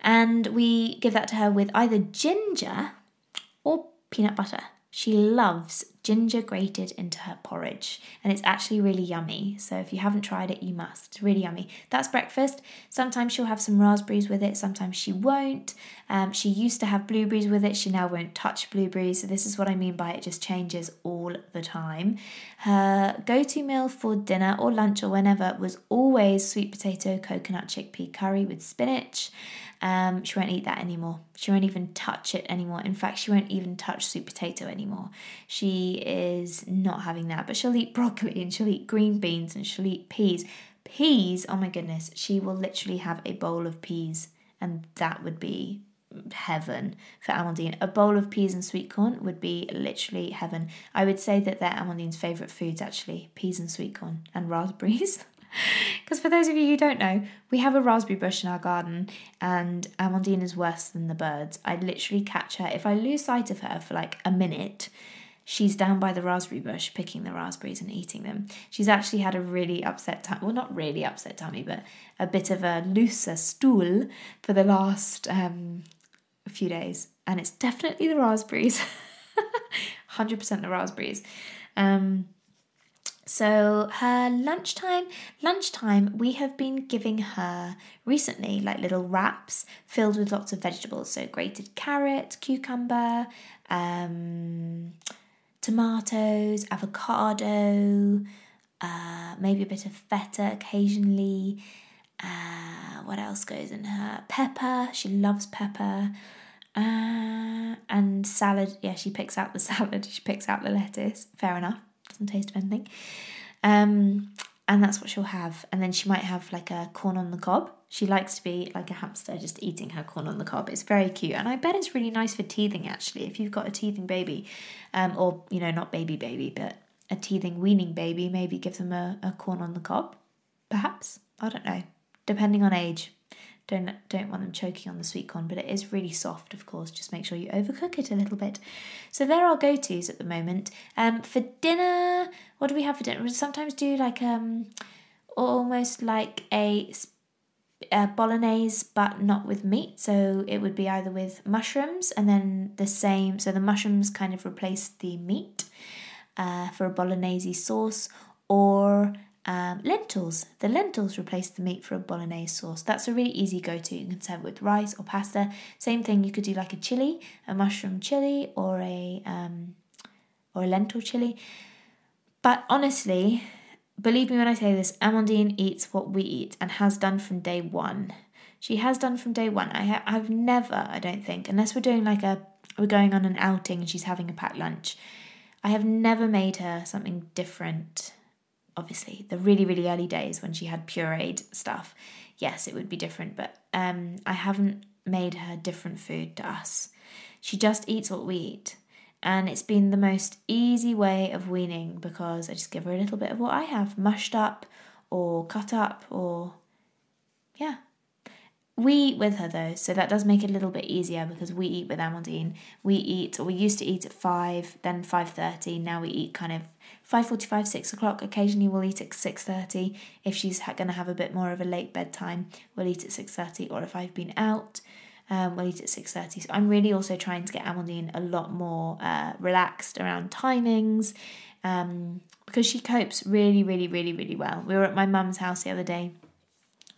And we give that to her with either ginger or peanut butter. She loves ginger grated into her porridge, and it's actually really yummy. So if you haven't tried it, you must. It's really yummy. That's breakfast. Sometimes she'll have some raspberries with it, sometimes she won't. Um, she used to have blueberries with it, she now won't touch blueberries. So this is what I mean by it just changes all the time. Her go to meal for dinner or lunch or whenever was always sweet potato coconut chickpea curry with spinach. Um, she won't eat that anymore. She won't even touch it anymore. In fact, she won't even touch sweet potato anymore. She is not having that, but she'll eat broccoli and she'll eat green beans and she'll eat peas. Peas, oh my goodness, she will literally have a bowl of peas, and that would be heaven for Amandine. A bowl of peas and sweet corn would be literally heaven. I would say that they're Amandine's favourite foods actually peas and sweet corn and raspberries. Because for those of you who don't know, we have a raspberry bush in our garden, and Amandine is worse than the birds. I literally catch her if I lose sight of her for like a minute. She's down by the raspberry bush picking the raspberries and eating them. She's actually had a really upset time. Well, not really upset tummy, but a bit of a looser stool for the last um, few days, and it's definitely the raspberries. 100% the raspberries. Um, so her lunchtime, lunchtime, we have been giving her recently like little wraps filled with lots of vegetables. So grated carrot, cucumber, um, tomatoes, avocado, uh, maybe a bit of feta occasionally. Uh, what else goes in her? Pepper. She loves pepper. Uh, and salad. Yeah, she picks out the salad. She picks out the lettuce. Fair enough doesn't taste of anything. Um, and that's what she'll have. And then she might have like a corn on the cob. She likes to be like a hamster, just eating her corn on the cob. It's very cute, and I bet it's really nice for teething. Actually, if you've got a teething baby, um, or you know, not baby baby, but a teething weaning baby, maybe give them a, a corn on the cob. Perhaps I don't know, depending on age. Don't don't want them choking on the sweet corn, but it is really soft, of course. Just make sure you overcook it a little bit. So there are go tos at the moment. Um, for dinner, what do we have for dinner? We sometimes do like um, almost like a, bolognese, but not with meat. So it would be either with mushrooms and then the same. So the mushrooms kind of replace the meat uh, for a bolognese sauce, or um, lentils. The lentils replace the meat for a bolognese sauce. That's a really easy go to. You can serve it with rice or pasta. Same thing, you could do like a chili, a mushroom chili, or a um, or a lentil chili. But honestly, believe me when I say this, Amandine eats what we eat and has done from day one. She has done from day one. I ha- I've never, I don't think, unless we're doing like a we're going on an outing and she's having a packed lunch. I have never made her something different obviously the really really early days when she had pureed stuff yes it would be different but um, i haven't made her different food to us. She just eats what we eat and it's been the most easy way of weaning because i just give her a little bit of what i have mushed up or cut up or yeah we eat with her though, so that does make it a little bit easier because we eat with Amandine. We eat, or we used to eat at five, then five thirty. Now we eat kind of five forty-five, six o'clock. Occasionally we'll eat at six thirty. If she's ha- going to have a bit more of a late bedtime, we'll eat at six thirty. Or if I've been out, um, we'll eat at six thirty. So I'm really also trying to get Amandine a lot more uh, relaxed around timings, um, because she copes really, really, really, really well. We were at my mum's house the other day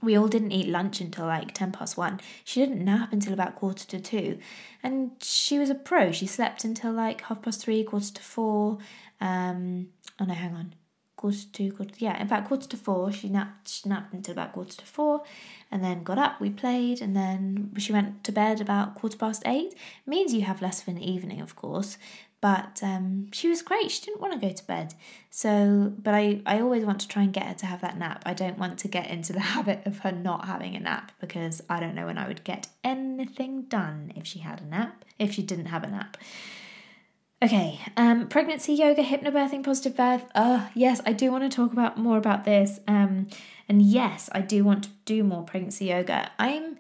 we all didn't eat lunch until like 10 past 1. She didn't nap until about quarter to 2. And she was a pro. She slept until like half past 3, quarter to 4. Um, oh no, hang on. Quarter to 2, quarter yeah, in fact, quarter to 4. She napped, she napped until about quarter to 4 and then got up, we played, and then she went to bed about quarter past 8. means you have less of an evening, of course, but um, she was great. She didn't want to go to bed. So, but I, I always want to try and get her to have that nap. I don't want to get into the habit of her not having a nap because I don't know when I would get anything done if she had a nap, if she didn't have a nap. Okay, um, pregnancy yoga, hypnobirthing, positive birth. Oh, yes, I do want to talk about more about this. Um, and yes, I do want to do more pregnancy yoga. I'm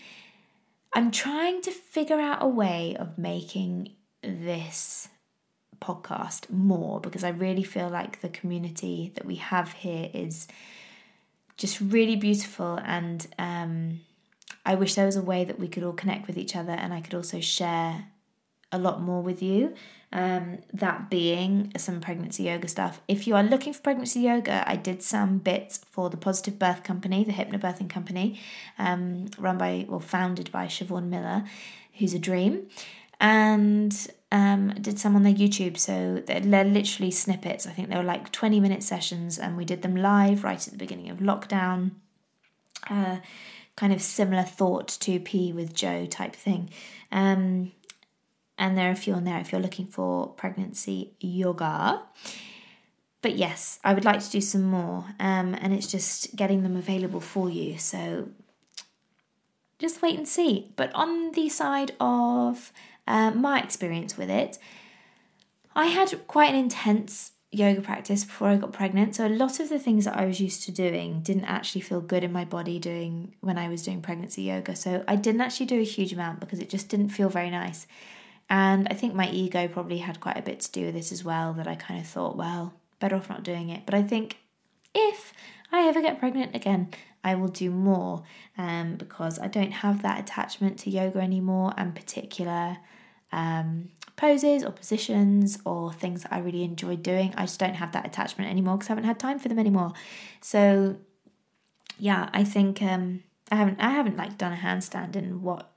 I'm trying to figure out a way of making this podcast more because I really feel like the community that we have here is just really beautiful and um, I wish there was a way that we could all connect with each other and I could also share a lot more with you. Um, that being some pregnancy yoga stuff. If you are looking for pregnancy yoga, I did some bits for the Positive Birth Company, the Hypnobirthing Company, um, run by or founded by Siobhan Miller, who's a dream, and um, did some on their YouTube. So they're literally snippets. I think they were like 20 minute sessions, and we did them live right at the beginning of lockdown. Uh, kind of similar thought to PE with Joe type thing. Um, and there are a few on there if you're looking for pregnancy yoga. But yes, I would like to do some more, um, and it's just getting them available for you. So just wait and see. But on the side of uh, my experience with it, I had quite an intense yoga practice before I got pregnant. So a lot of the things that I was used to doing didn't actually feel good in my body doing when I was doing pregnancy yoga. So I didn't actually do a huge amount because it just didn't feel very nice. And I think my ego probably had quite a bit to do with this as well, that I kind of thought, well, better off not doing it. But I think if I ever get pregnant again, I will do more um, because I don't have that attachment to yoga anymore and particular um, poses or positions or things that I really enjoy doing. I just don't have that attachment anymore because I haven't had time for them anymore. So yeah, I think um, I haven't I haven't like done a handstand in what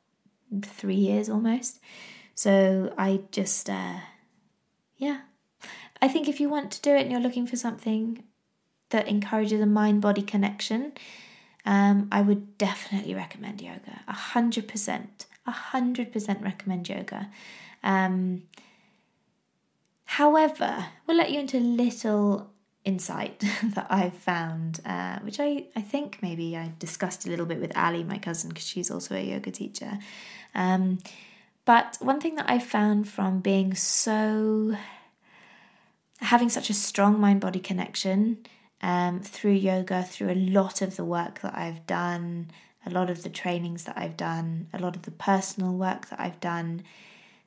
three years almost. So I just, uh, yeah. I think if you want to do it and you're looking for something that encourages a mind body connection, um, I would definitely recommend yoga. A hundred percent, a hundred percent recommend yoga. Um, however, we'll let you into a little insight that I've found, uh, which I, I think maybe I discussed a little bit with Ali, my cousin, because she's also a yoga teacher. Um, but one thing that I found from being so, having such a strong mind body connection um, through yoga, through a lot of the work that I've done, a lot of the trainings that I've done, a lot of the personal work that I've done,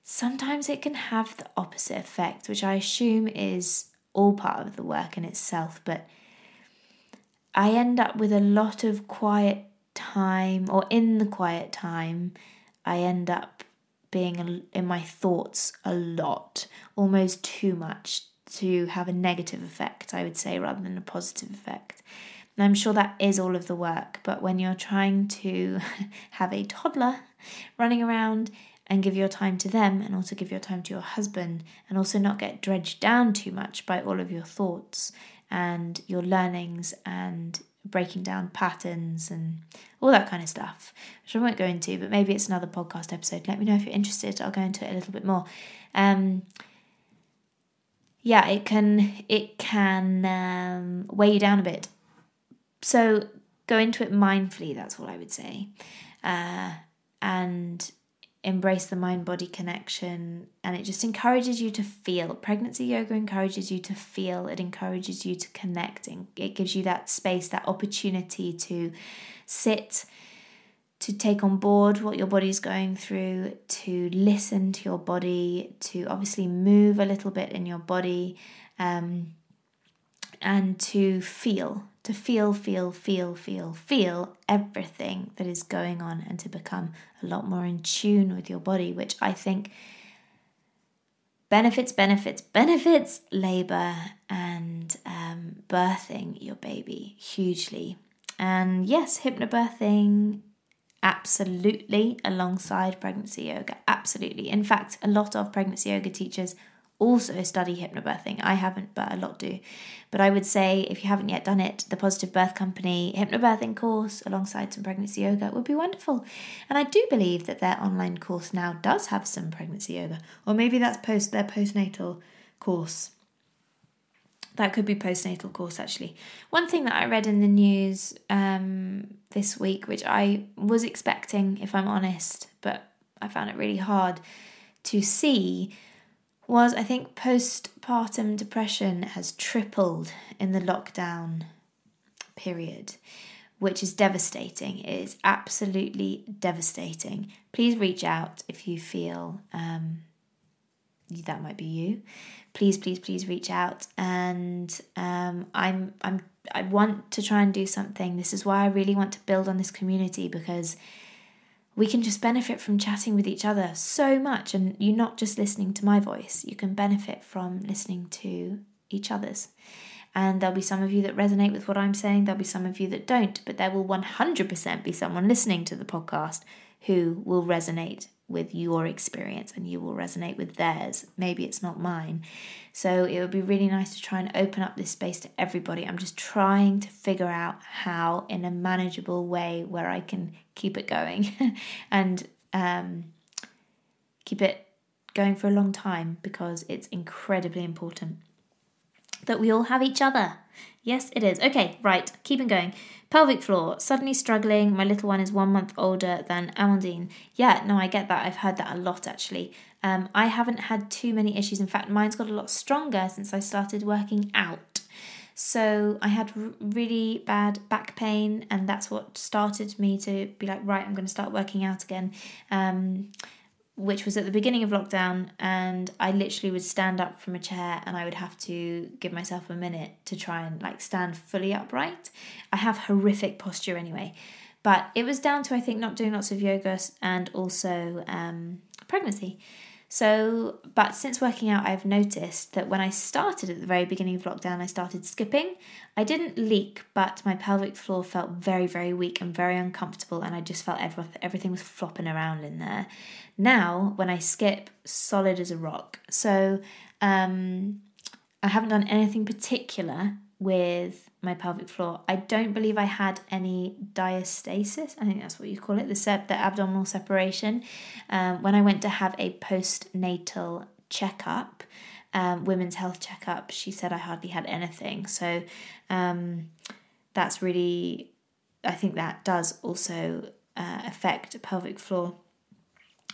sometimes it can have the opposite effect, which I assume is all part of the work in itself. But I end up with a lot of quiet time, or in the quiet time, I end up being in my thoughts a lot, almost too much to have a negative effect, I would say, rather than a positive effect. And I'm sure that is all of the work, but when you're trying to have a toddler running around and give your time to them and also give your time to your husband and also not get dredged down too much by all of your thoughts and your learnings and breaking down patterns and all that kind of stuff, which I won't go into, but maybe it's another podcast episode. Let me know if you're interested. I'll go into it a little bit more. Um, yeah, it can it can um, weigh you down a bit. So go into it mindfully. That's what I would say, uh, and embrace the mind body connection and it just encourages you to feel pregnancy yoga encourages you to feel it encourages you to connect and it gives you that space that opportunity to sit to take on board what your body's going through to listen to your body to obviously move a little bit in your body um, and to feel to feel, feel, feel, feel, feel everything that is going on and to become a lot more in tune with your body, which I think benefits, benefits, benefits labor and um, birthing your baby hugely. And yes, hypnobirthing absolutely alongside pregnancy yoga. Absolutely. In fact, a lot of pregnancy yoga teachers also study hypnobirthing. I haven't, but a lot do. But I would say if you haven't yet done it, the Positive Birth Company hypnobirthing course alongside some pregnancy yoga would be wonderful. And I do believe that their online course now does have some pregnancy yoga, or maybe that's post their postnatal course. That could be postnatal course actually. One thing that I read in the news um, this week, which I was expecting, if I'm honest, but I found it really hard to see was I think postpartum depression has tripled in the lockdown period, which is devastating. It is absolutely devastating. Please reach out if you feel um, that might be you. Please, please, please reach out. And um, I'm, I'm, I want to try and do something. This is why I really want to build on this community because we can just benefit from chatting with each other so much. And you're not just listening to my voice, you can benefit from listening to each other's. And there'll be some of you that resonate with what I'm saying, there'll be some of you that don't, but there will 100% be someone listening to the podcast who will resonate with your experience and you will resonate with theirs. Maybe it's not mine. So it would be really nice to try and open up this space to everybody. I'm just trying to figure out how, in a manageable way, where I can keep it going and um, keep it going for a long time because it's incredibly important that we all have each other. Yes, it is. Okay, right, keeping going. Pelvic floor, suddenly struggling. My little one is one month older than Amandine. Yeah, no, I get that. I've heard that a lot actually. Um, I haven't had too many issues. In fact, mine's got a lot stronger since I started working out. So I had r- really bad back pain, and that's what started me to be like, right, I'm going to start working out again. Um, which was at the beginning of lockdown, and I literally would stand up from a chair and I would have to give myself a minute to try and like stand fully upright. I have horrific posture anyway, but it was down to I think not doing lots of yoga and also um, pregnancy. So, but since working out, I've noticed that when I started at the very beginning of lockdown, I started skipping. I didn't leak, but my pelvic floor felt very, very weak and very uncomfortable, and I just felt everything was flopping around in there. Now, when I skip, solid as a rock. So, um, I haven't done anything particular with my pelvic floor. I don't believe I had any diastasis. I think that's what you call it, the sep- the abdominal separation. Um, when I went to have a postnatal checkup, um, women's health checkup, she said I hardly had anything. So um, that's really, I think that does also uh, affect pelvic floor.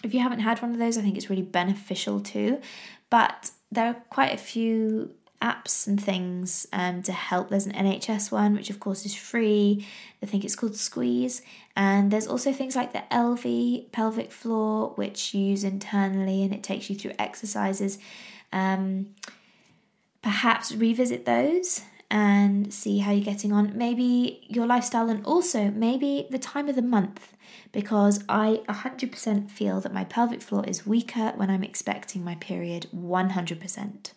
If you haven't had one of those, I think it's really beneficial too. But there are quite a few apps and things um, to help. There's an NHS one, which of course is free. I think it's called Squeeze. And there's also things like the Elvie pelvic floor, which you use internally and it takes you through exercises. Um, perhaps revisit those and see how you're getting on. Maybe your lifestyle and also maybe the time of the month because I 100% feel that my pelvic floor is weaker when I'm expecting my period 100%.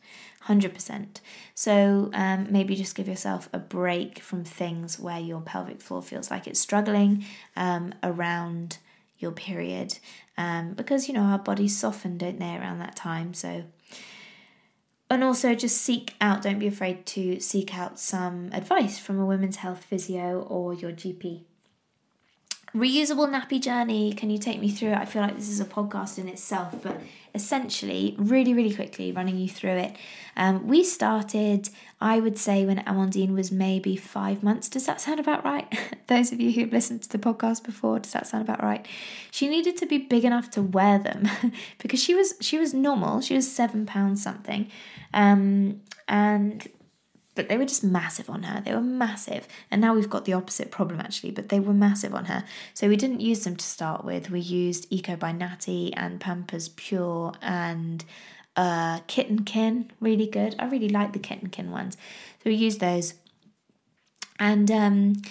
100%. So um, maybe just give yourself a break from things where your pelvic floor feels like it's struggling um, around your period um, because you know our bodies soften, don't they, around that time. So and also just seek out, don't be afraid to seek out some advice from a women's health physio or your GP. Reusable nappy journey, can you take me through it? I feel like this is a podcast in itself, but essentially, really, really quickly running you through it. Um, we started, I would say, when Amandine was maybe five months. Does that sound about right? Those of you who've listened to the podcast before, does that sound about right? She needed to be big enough to wear them because she was she was normal. She was seven pounds something, um, and but they were just massive on her. They were massive. And now we've got the opposite problem actually, but they were massive on her. So we didn't use them to start with. We used Eco by Naty and Pampers Pure and uh, Kit & Kin, really good. I really like the Kit & Kin ones. So we used those. And um,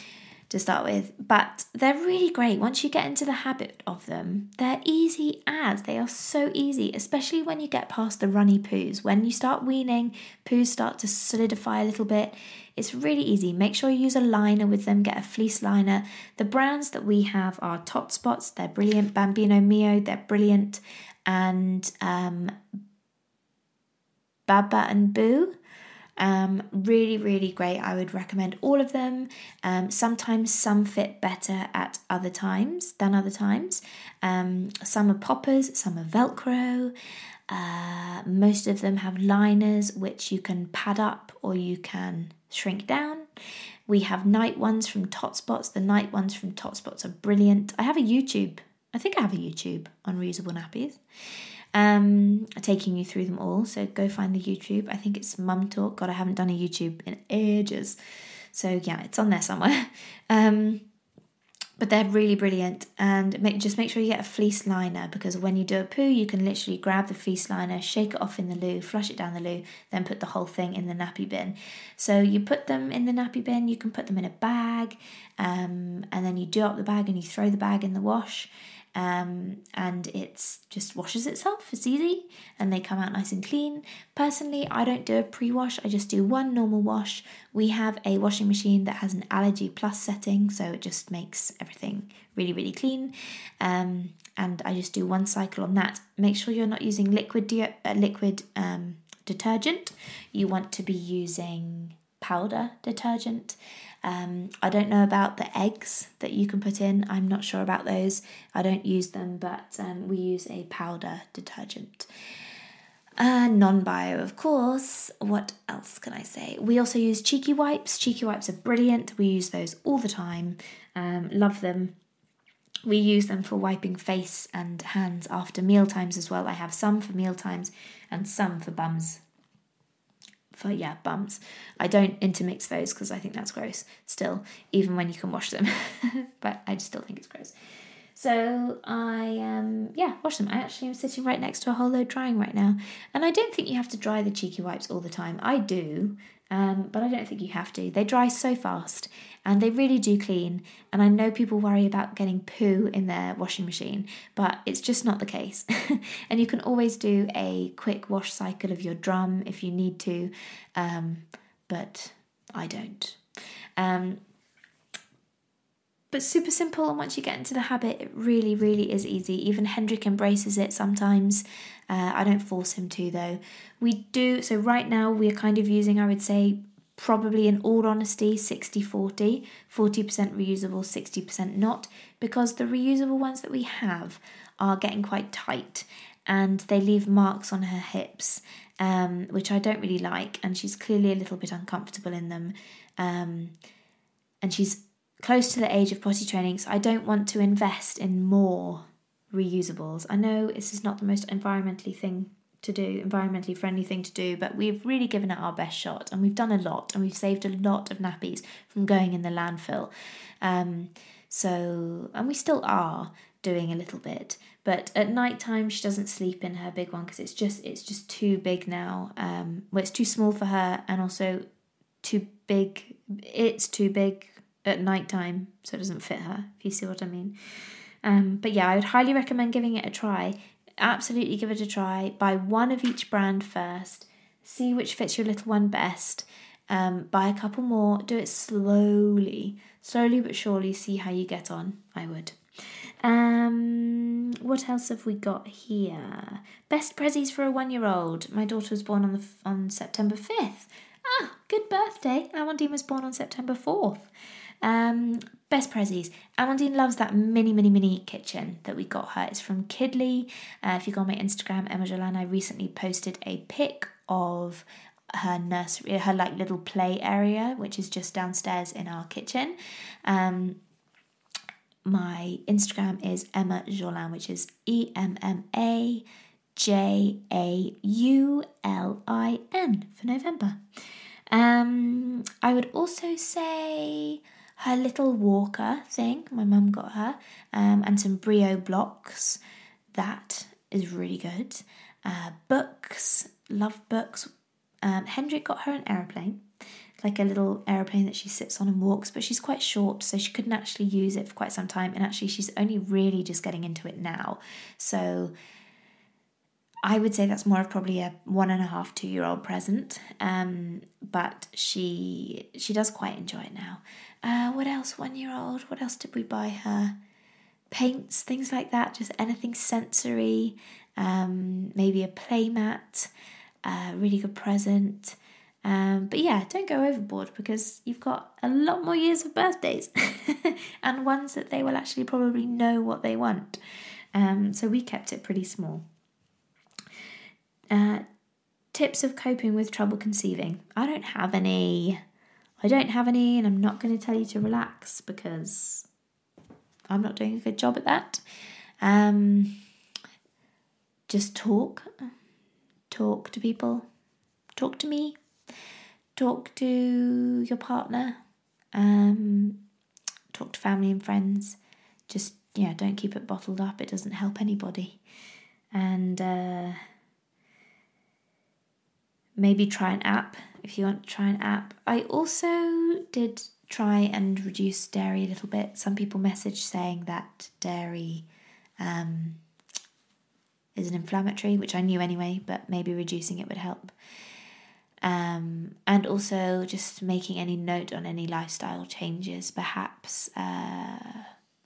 to start with, but they're really great. Once you get into the habit of them, they're easy as they are so easy, especially when you get past the runny poos. When you start weaning, poos start to solidify a little bit. It's really easy. Make sure you use a liner with them, get a fleece liner. The brands that we have are TotsBots, they're brilliant. Bambino Mio, they're brilliant. And um, Baba and Boo um, really, really great. I would recommend all of them. Um, sometimes some fit better at other times than other times. Um, some are poppers, some are Velcro. Uh, most of them have liners which you can pad up or you can shrink down. We have night ones from TotsBots. The night ones from TotsBots are brilliant. I have a YouTube. I think I have a YouTube on reusable nappies um, taking you through them all. So go find the YouTube. I think it's Mum Talk. God, I haven't done a YouTube in ages. So yeah, it's on there somewhere. Um, but they're really brilliant and make, just make sure you get a fleece liner because when you do a poo you can literally grab the fleece liner shake it off in the loo flush it down the loo then put the whole thing in the nappy bin so you put them in the nappy bin you can put them in a bag um, and then you do up the bag and you throw the bag in the wash um, and it's just washes itself. It's easy, and they come out nice and clean. Personally, I don't do a pre-wash. I just do one normal wash. We have a washing machine that has an allergy plus setting, so it just makes everything really really clean. Um, and I just do one cycle on that. Make sure you're not using liquid de- uh, liquid um, detergent. You want to be using powder detergent. Um, I don't know about the eggs that you can put in. I'm not sure about those. I don't use them, but um, we use a powder detergent. Uh, non bio, of course. What else can I say? We also use cheeky wipes. Cheeky wipes are brilliant. We use those all the time. Um, love them. We use them for wiping face and hands after meal times as well. I have some for meal times and some for bums for yeah bums. I don't intermix those because I think that's gross still, even when you can wash them. but I still think it's gross. So I um yeah wash them. I actually am sitting right next to a whole load drying right now, and I don't think you have to dry the cheeky wipes all the time. I do, um, but I don't think you have to. They dry so fast and they really do clean. And I know people worry about getting poo in their washing machine, but it's just not the case. and you can always do a quick wash cycle of your drum if you need to, um, but I don't. Um, but super simple and once you get into the habit it really really is easy. Even hendrik embraces it sometimes. Uh, i don't force him to though. We do so right now we're kind of using i would say probably in all honesty 60 40 40% reusable 60% not because the reusable ones that we have are getting quite tight and they leave marks on her hips um, which i don't really like and she's clearly a little bit uncomfortable in them. Um, and she's close to the age of potty training, so I don't want to invest in more reusables. I know this is not the most environmentally thing to do, environmentally friendly thing to do, but we've really given it our best shot and we've done a lot and we've saved a lot of nappies from going in the landfill. Um, so, and we still are doing a little bit, but at night time she doesn't sleep in her big one because it's just it's just too big now. Um, well, it's too small for her and also too big. It's too big at night time, so it doesn't fit her, if you see what I mean. Um, but yeah, I would highly recommend giving it a try. Absolutely give it a try. Buy one of each brand first, see which fits your little one best. Um, buy a couple more, do it slowly, slowly but surely, see how you get on. I would. Um, what else have we got here? Best prezzies for a one-year-old. My daughter was born on the on September fifth. Ah, good birthday. Amandine was born on September fourth. Um, best prezzies. Amandine loves that mini, mini, mini kitchen that we got her. It's from Kidly. Uh, if you go on my Instagram, Emma Jaulin, I recently posted a pic of her nursery, her like little play area, which is just downstairs in our kitchen. Um, my Instagram is Emma Jaulin, which is E M M A J A U L I N for November. Um, I would also say her little walker thing. My mum got her, um, and some Brio blocks. That is really good. Uh, books, love books. Um, Hendrik got her an aeroplane, like a little aeroplane that she sits on and walks, but she's quite short, so she couldn't actually use it for quite some time. And actually, she's only really just getting into it now. So I would say that's more of probably a one and a half, two year old present. Um, but she she does quite enjoy it now. Uh, what else? One year old. What else did we buy her? Paints, things like that. Just anything sensory. Um, maybe a playmat. A really good present. Um, but yeah, don't go overboard because you've got a lot more years of birthdays and ones that they will actually probably know what they want. Um, so we kept it pretty small. Uh, tips of coping with trouble conceiving. I don't have any I don't have any, and I'm not going to tell you to relax because I'm not doing a good job at that. Um, just talk, talk to people, talk to me, talk to your partner, um, talk to family and friends. Just yeah, don't keep it bottled up. It doesn't help anybody, and. Uh, maybe try an app if you want to try an app. I also did try and reduce dairy a little bit. Some people message saying that dairy um, is an inflammatory, which I knew anyway, but maybe reducing it would help. Um, and also just making any note on any lifestyle changes. Perhaps uh,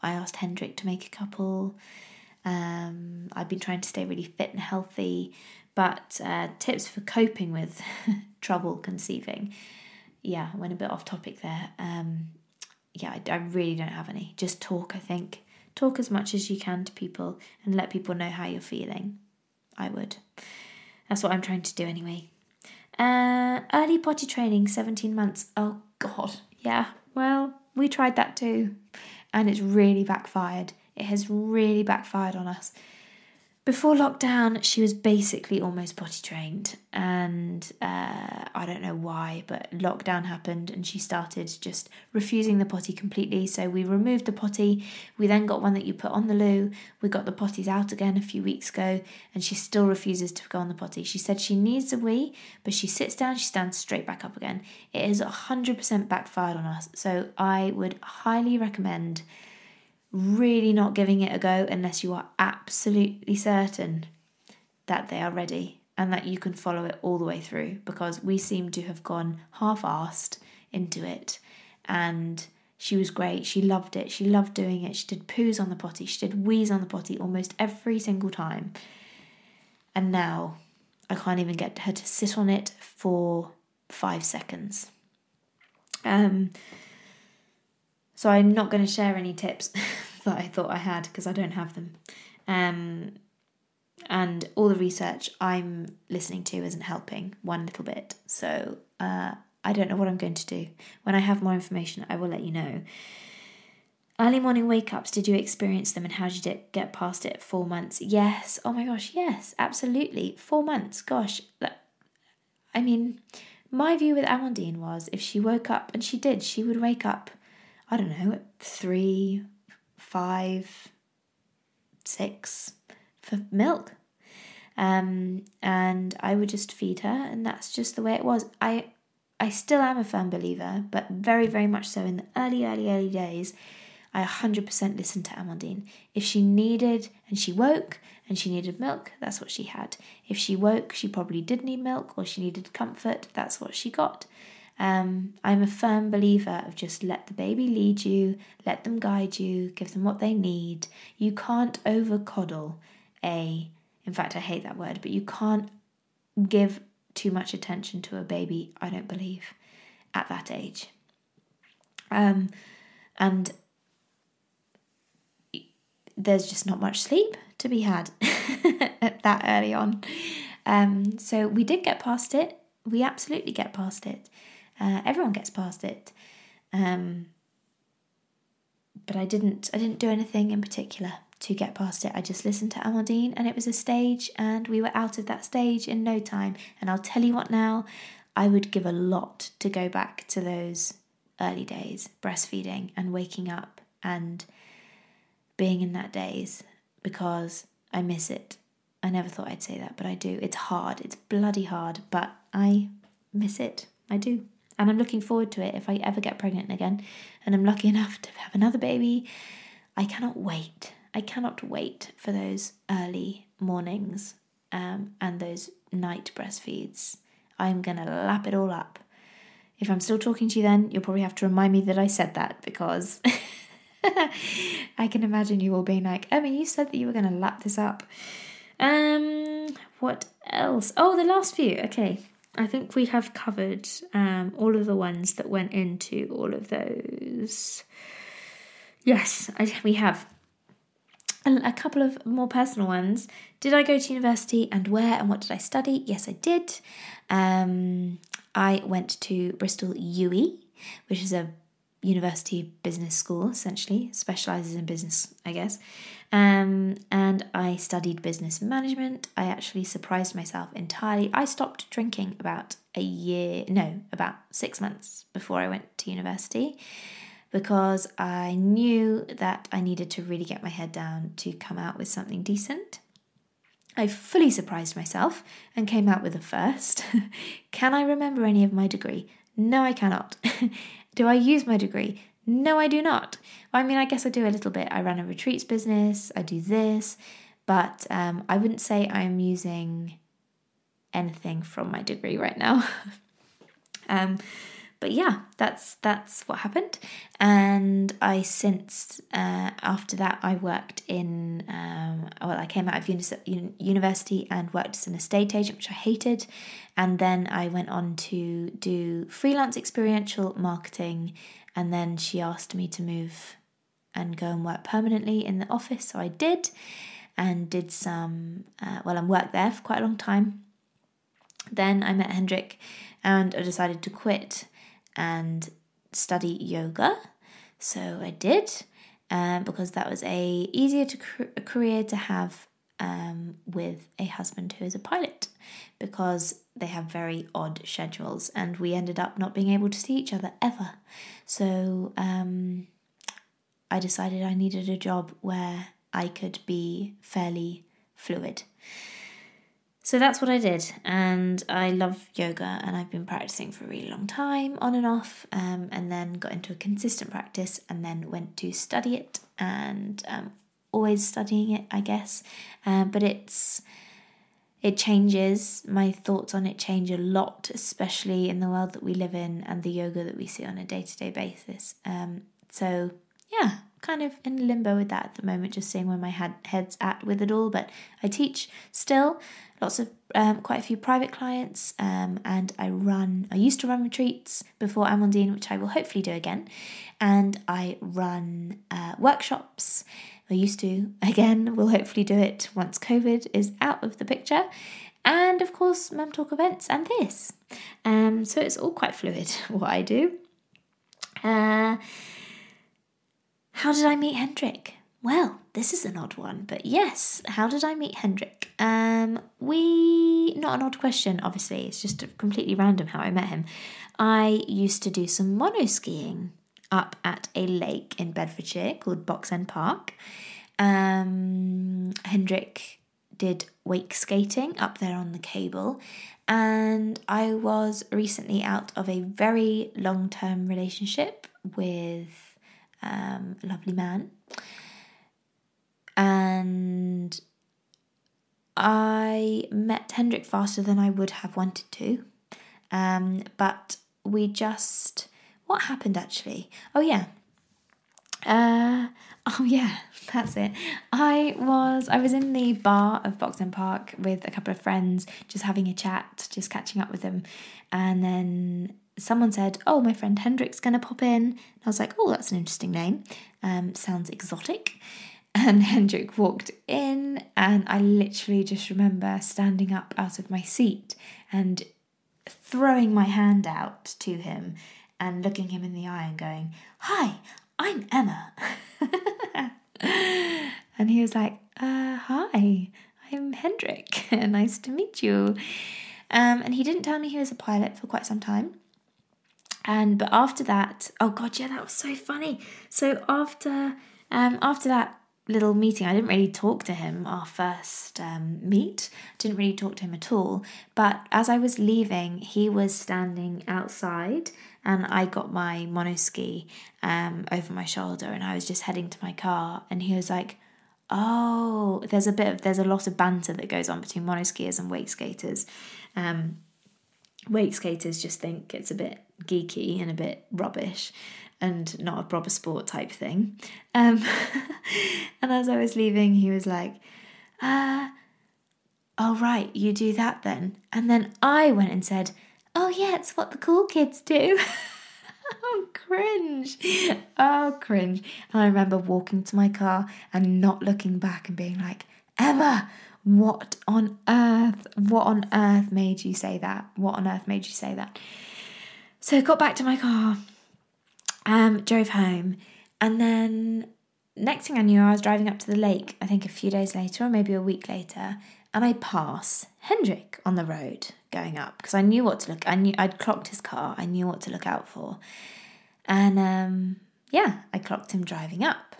I asked Hendrik to make a couple. Um, I've been trying to stay really fit and healthy, but uh, tips for coping with trouble conceiving. Yeah, went a bit off topic there. Um, yeah, I, I really don't have any. Just talk, I think. Talk as much as you can to people and let people know how you're feeling. I would. That's what I'm trying to do anyway. Uh, early potty training, 17 months. Oh, God. Yeah, well, we tried that too. And it's really backfired. It has really backfired on us before lockdown, she was basically almost potty trained, and uh, I don't know why, but lockdown happened and she started just refusing the potty completely. So we removed the potty. We then got one that you put on the loo. We got the potties out again a few weeks ago, and she still refuses to go on the potty. She said she needs a wee, but she sits down, she stands straight back up again. It is 100% backfired on us. So I would highly recommend really not giving it a go unless you are absolutely certain that they are ready and that you can follow it all the way through because we seem to have gone half assed into it and she was great. She loved it. She loved doing it. She did poos on the potty. She did wees on the potty almost every single time. And now I can't even get her to sit on it for five seconds. Um, so I'm not going to share any tips that I thought I had because I don't have them. Um, and all the research I'm listening to isn't helping one little bit. So uh, I don't know what I'm going to do. When I have more information, I will let you know. Early morning wake ups, did you experience them and how did you get past it? Four months? Yes. Oh my gosh, yes, absolutely. Four months. Gosh. I mean, my view with Amandine was if she woke up, and she did, she would wake up I don't know, three, five, six for milk. Um, and I would just feed her, and that's just the way it was. I I still am a firm believer, but very, very much so in the early, early, early days, I 100% listened to Amandine. If she needed, and she woke, and she needed milk, that's what she had. If she woke, she probably did need milk, or she needed comfort, that's what she got. Um, I'm a firm believer of just let the baby lead you, let them guide you, give them what they need. You can't over coddle a, in fact, I hate that word, but you can't give too much attention to a baby, I don't believe, at that age. Um, and there's just not much sleep to be had that early on. Um, so we did get past it. We absolutely get past it. Uh, everyone gets past it. Um, but I didn't I didn't do anything in particular to get past it. I just listened to Amandine and it was a stage and we were out of that stage in no time. And I'll tell you what now, I would give a lot to go back to those early days, breastfeeding and waking up and being in that days because I miss it. I never thought I'd say that, but I do. It's hard. It's bloody hard, but I miss it. I do and I'm looking forward to it if I ever get pregnant again and I'm lucky enough to have another baby. I cannot wait. I cannot wait for those early mornings um, and those night breastfeeds. I'm going to lap it all up. If I'm still talking to you then, you'll probably have to remind me that I said that because I can imagine you all being like, Emma, you said that you were going to lap this up. Um, what else? Oh, the last few. Okay. I think we have covered um, all of the ones that went into all of those. Yes, I, we have. A, a couple of more personal ones. Did I go to university and where and what did I study? Yes, I did. Um, I went to Bristol UWE, which is a university business school essentially, specializes in business, I guess. Um, and I studied business management. I actually surprised myself entirely. I stopped drinking about a year, no, about six months before I went to university because I knew that I needed to really get my head down to come out with something decent. I fully surprised myself and came out with a first. Can I remember any of my degree? No, I cannot. Do I use my degree? No, I do not. I mean, I guess I do a little bit. I run a retreats business, I do this, but um, I wouldn't say I'm using anything from my degree right now. um, but yeah, that's that's what happened. And I since uh, after that I worked in um, well I came out of uni- university and worked as an estate agent, which I hated, and then I went on to do freelance experiential marketing. And then she asked me to move and go and work permanently in the office, so I did, and did some uh, well and worked there for quite a long time. Then I met Hendrik, and I decided to quit and study yoga. So I did um, because that was a easier to a career to have um, with a husband who is a pilot because they have very odd schedules and we ended up not being able to see each other ever. So um, I decided I needed a job where I could be fairly fluid. So that's what I did, and I love yoga, and I've been practicing for a really long time, on and off, um, and then got into a consistent practice, and then went to study it, and um, always studying it, I guess. Um, but it's it changes. My thoughts on it change a lot, especially in the world that we live in and the yoga that we see on a day to day basis. Um, so yeah, kind of in limbo with that at the moment, just seeing where my head, head's at with it all. But I teach still lots of um, quite a few private clients, um, and I run. I used to run retreats before Amandine, which I will hopefully do again, and I run uh, workshops. I used to again. We'll hopefully do it once COVID is out of the picture. And of course, Mum Talk events and this. Um, so it's all quite fluid what I do. Uh, how did I meet Hendrik? Well, this is an odd one, but yes, how did I meet Hendrik? Um, we, not an odd question, obviously, it's just completely random how I met him. I used to do some mono skiing up at a lake in Bedfordshire called Box End Park. Um, Hendrik did wake skating up there on the cable, and I was recently out of a very long term relationship with um, a lovely man. And I met Hendrik faster than I would have wanted to. Um, but we just. What happened actually? Oh, yeah. Uh, oh yeah, that's it. I was I was in the bar of Box End Park with a couple of friends, just having a chat, just catching up with them, and then someone said, Oh, my friend Hendrik's to pop in. And I was like, Oh, that's an interesting name. Um, sounds exotic. And Hendrik walked in, and I literally just remember standing up out of my seat and throwing my hand out to him and looking him in the eye and going, Hi, I'm Emma. and he was like, uh, Hi, I'm Hendrik. nice to meet you. Um, and he didn't tell me he was a pilot for quite some time. And but after that, oh god, yeah, that was so funny. So after um after that little meeting, I didn't really talk to him our first um, meet. Didn't really talk to him at all. But as I was leaving, he was standing outside, and I got my monoski um, over my shoulder, and I was just heading to my car, and he was like. Oh, there's a bit of there's a lot of banter that goes on between monoskiers and wake skaters. Um, wake skaters just think it's a bit geeky and a bit rubbish and not a proper sport type thing. Um, and as I was leaving, he was like, uh, oh, right, you do that then. And then I went and said, oh, yeah, it's what the cool kids do. oh, cringe. Oh, cringe. And I remember walking to my car and not looking back and being like, Emma, what on earth? What on earth made you say that? What on earth made you say that? So I got back to my car, um, drove home, and then next thing I knew, I was driving up to the lake, I think a few days later or maybe a week later, and I pass Hendrik on the road going up because I knew what to look. I knew I'd clocked his car. I knew what to look out for, and um, yeah, I clocked him driving up.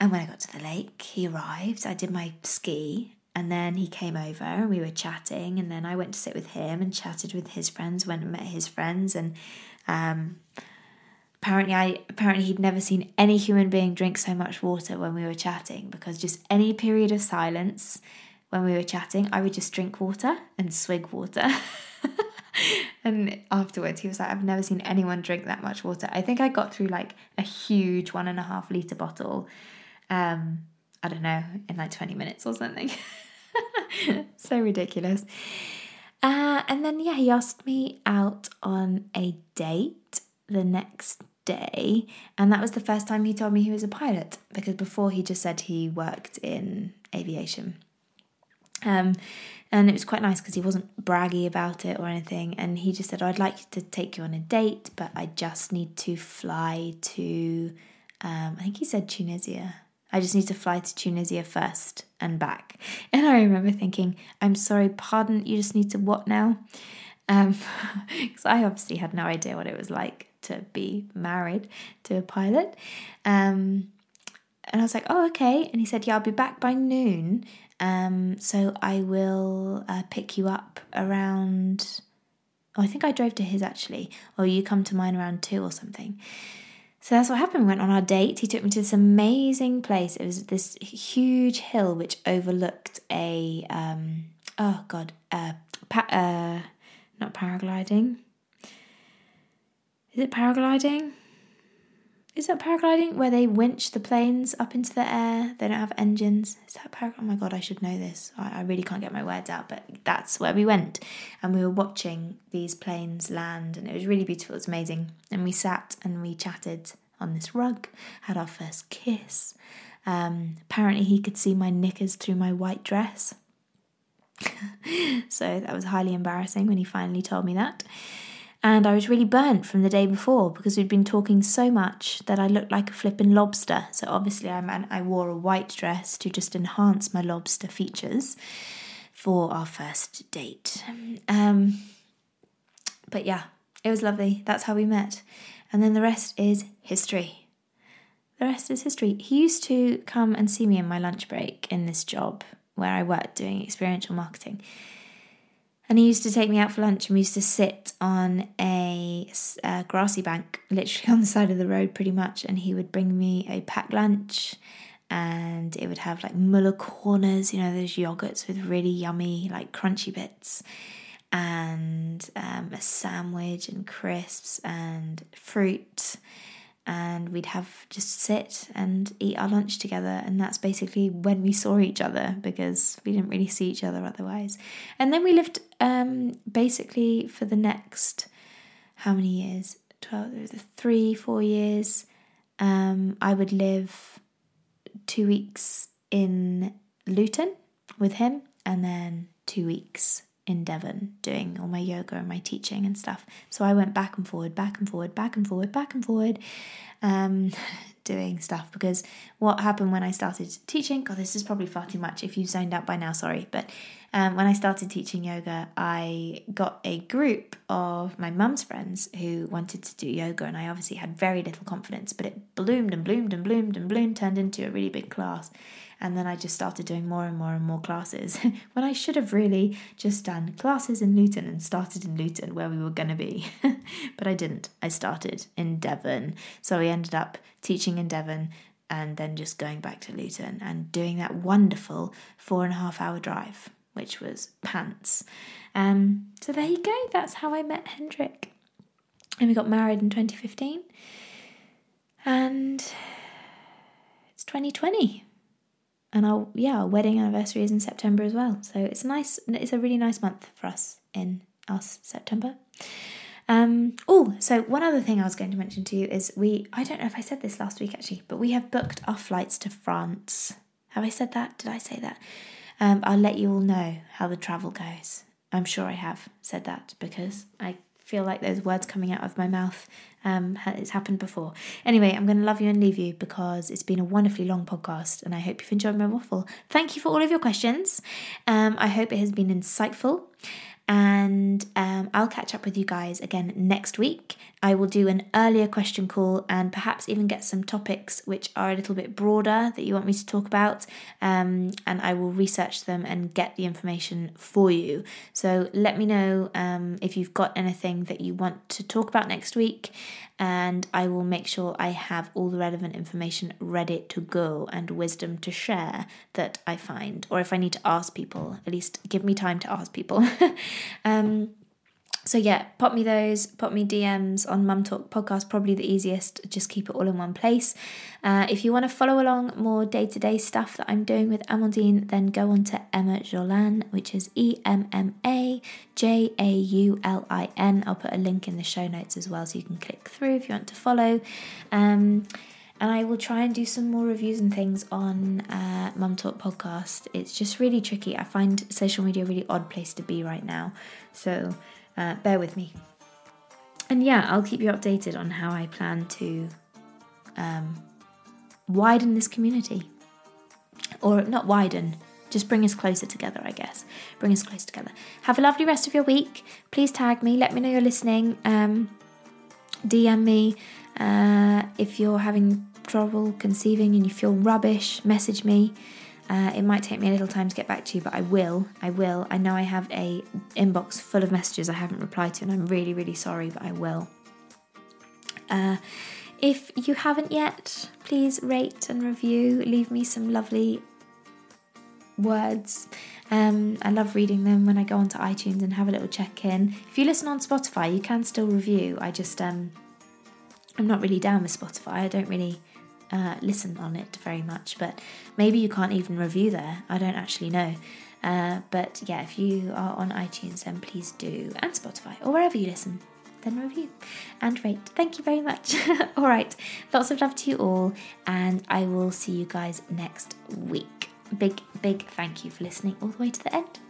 And when I got to the lake, he arrived. I did my ski, and then he came over and we were chatting. And then I went to sit with him and chatted with his friends, went and met his friends. And um, apparently I apparently he'd never seen any human being drink so much water when we were chatting because just any period of silence when we were chatting, I would just drink water and swig water. and afterwards, he was like, I've never seen anyone drink that much water. I think I got through like a huge one and a half litre bottle, um, I don't know, in like 20 minutes or something. so ridiculous. Uh, and then, yeah, he asked me out on a date the next day. And that was the first time he told me he was a pilot because before he just said he worked in aviation. Um, and it was quite nice because he wasn't braggy about it or anything. And he just said, I'd like to take you on a date, but I just need to fly to, um, I think he said Tunisia. I just need to fly to Tunisia first and back. And I remember thinking, I'm sorry, pardon, you just need to what now? Because um, I obviously had no idea what it was like to be married to a pilot. Um, and I was like, oh, okay. And he said, yeah, I'll be back by noon. Um, so I will uh, pick you up around. Oh, I think I drove to his actually, or you come to mine around two or something. So that's what happened. We went on our date. He took me to this amazing place. It was this huge hill which overlooked a um, oh god, uh, pa- uh, not paragliding. Is it paragliding? Is that paragliding where they winch the planes up into the air? They don't have engines. Is that paragliding? Oh my god, I should know this. I, I really can't get my words out, but that's where we went. And we were watching these planes land, and it was really beautiful. It was amazing. And we sat and we chatted on this rug, had our first kiss. Um, apparently, he could see my knickers through my white dress. so that was highly embarrassing when he finally told me that and I was really burnt from the day before because we'd been talking so much that I looked like a flippin' lobster. So obviously, I man, I wore a white dress to just enhance my lobster features for our first date. Um, but yeah, it was lovely. That's how we met, and then the rest is history. The rest is history. He used to come and see me in my lunch break in this job where I worked doing experiential marketing. And he used to take me out for lunch, and we used to sit on a, a, grassy bank, literally on the side of the road, pretty much. And he would bring me a packed lunch, and it would have like Muller corners, you know, those yogurts with really yummy, like crunchy bits, and um, a sandwich, and crisps, and fruit and we'd have just sit and eat our lunch together and that's basically when we saw each other because we didn't really see each other otherwise. And then we lived um, basically for the next how many years? 12 three four years. Um, i would live two weeks in luton with him and then two weeks in Devon doing all my yoga and my teaching and stuff. So I went back and forward, back and forward, back and forward, back and forward, um, doing stuff because what happened when I started teaching, God, this is probably far too much. If you've zoned out by now, sorry. But um, when I started teaching yoga, I got a group of my mum's friends who wanted to do yoga, and I obviously had very little confidence, but it bloomed and bloomed and bloomed and bloomed, turned into a really big class. And then I just started doing more and more and more classes when I should have really just done classes in Luton and started in Luton where we were going to be. but I didn't. I started in Devon. So I ended up teaching in Devon and then just going back to Luton and doing that wonderful four and a half hour drive, which was pants. Um, so there you go. That's how I met Hendrik. And we got married in 2015. And it's 2020 and our yeah our wedding anniversary is in September as well. So it's a nice. It's a really nice month for us in us September. Um, oh, so one other thing I was going to mention to you is we. I don't know if I said this last week actually, but we have booked our flights to France. Have I said that? Did I say that? Um, I'll let you all know how the travel goes. I'm sure I have said that because I feel like those words coming out of my mouth um, it's happened before. Anyway, I'm going to love you and leave you because it's been a wonderfully long podcast and I hope you've enjoyed my waffle. Thank you for all of your questions. Um, I hope it has been insightful. And um, I'll catch up with you guys again next week. I will do an earlier question call and perhaps even get some topics which are a little bit broader that you want me to talk about. Um, and I will research them and get the information for you. So let me know um, if you've got anything that you want to talk about next week and I will make sure I have all the relevant information ready to go and wisdom to share that I find. Or if I need to ask people, at least give me time to ask people. um, so yeah, pop me those, pop me DMs on Mum Talk podcast, probably the easiest. Just keep it all in one place. Uh, if you want to follow along more day to day stuff that I'm doing with Amandine, then go on to Emma Jaulin, which is E M M A J A U L I N. I'll put a link in the show notes as well, so you can click through if you want to follow. Um, and I will try and do some more reviews and things on uh, Mum Talk podcast. It's just really tricky. I find social media a really odd place to be right now, so uh, bear with me. And yeah, I'll keep you updated on how I plan to um, widen this community. Or not widen, just bring us closer together, I guess. Bring us closer together. Have a lovely rest of your week. Please tag me, let me know you're listening. Um, DM me uh, if you're having trouble conceiving and you feel rubbish, message me. Uh, it might take me a little time to get back to you, but I will. I will. I know I have a inbox full of messages I haven't replied to, and I'm really, really sorry, but I will. Uh, if you haven't yet, please rate and review. Leave me some lovely words. Um, I love reading them when I go onto iTunes and have a little check in. If you listen on Spotify, you can still review. I just um, I'm not really down with Spotify. I don't really uh, listen on it very much, but maybe you can't even review there. I don't actually know. Uh, but yeah, if you are on iTunes, then please do, and Spotify, or wherever you listen, then review and rate. Thank you very much. all right, lots of love to you all, and I will see you guys next week. Big, big thank you for listening all the way to the end.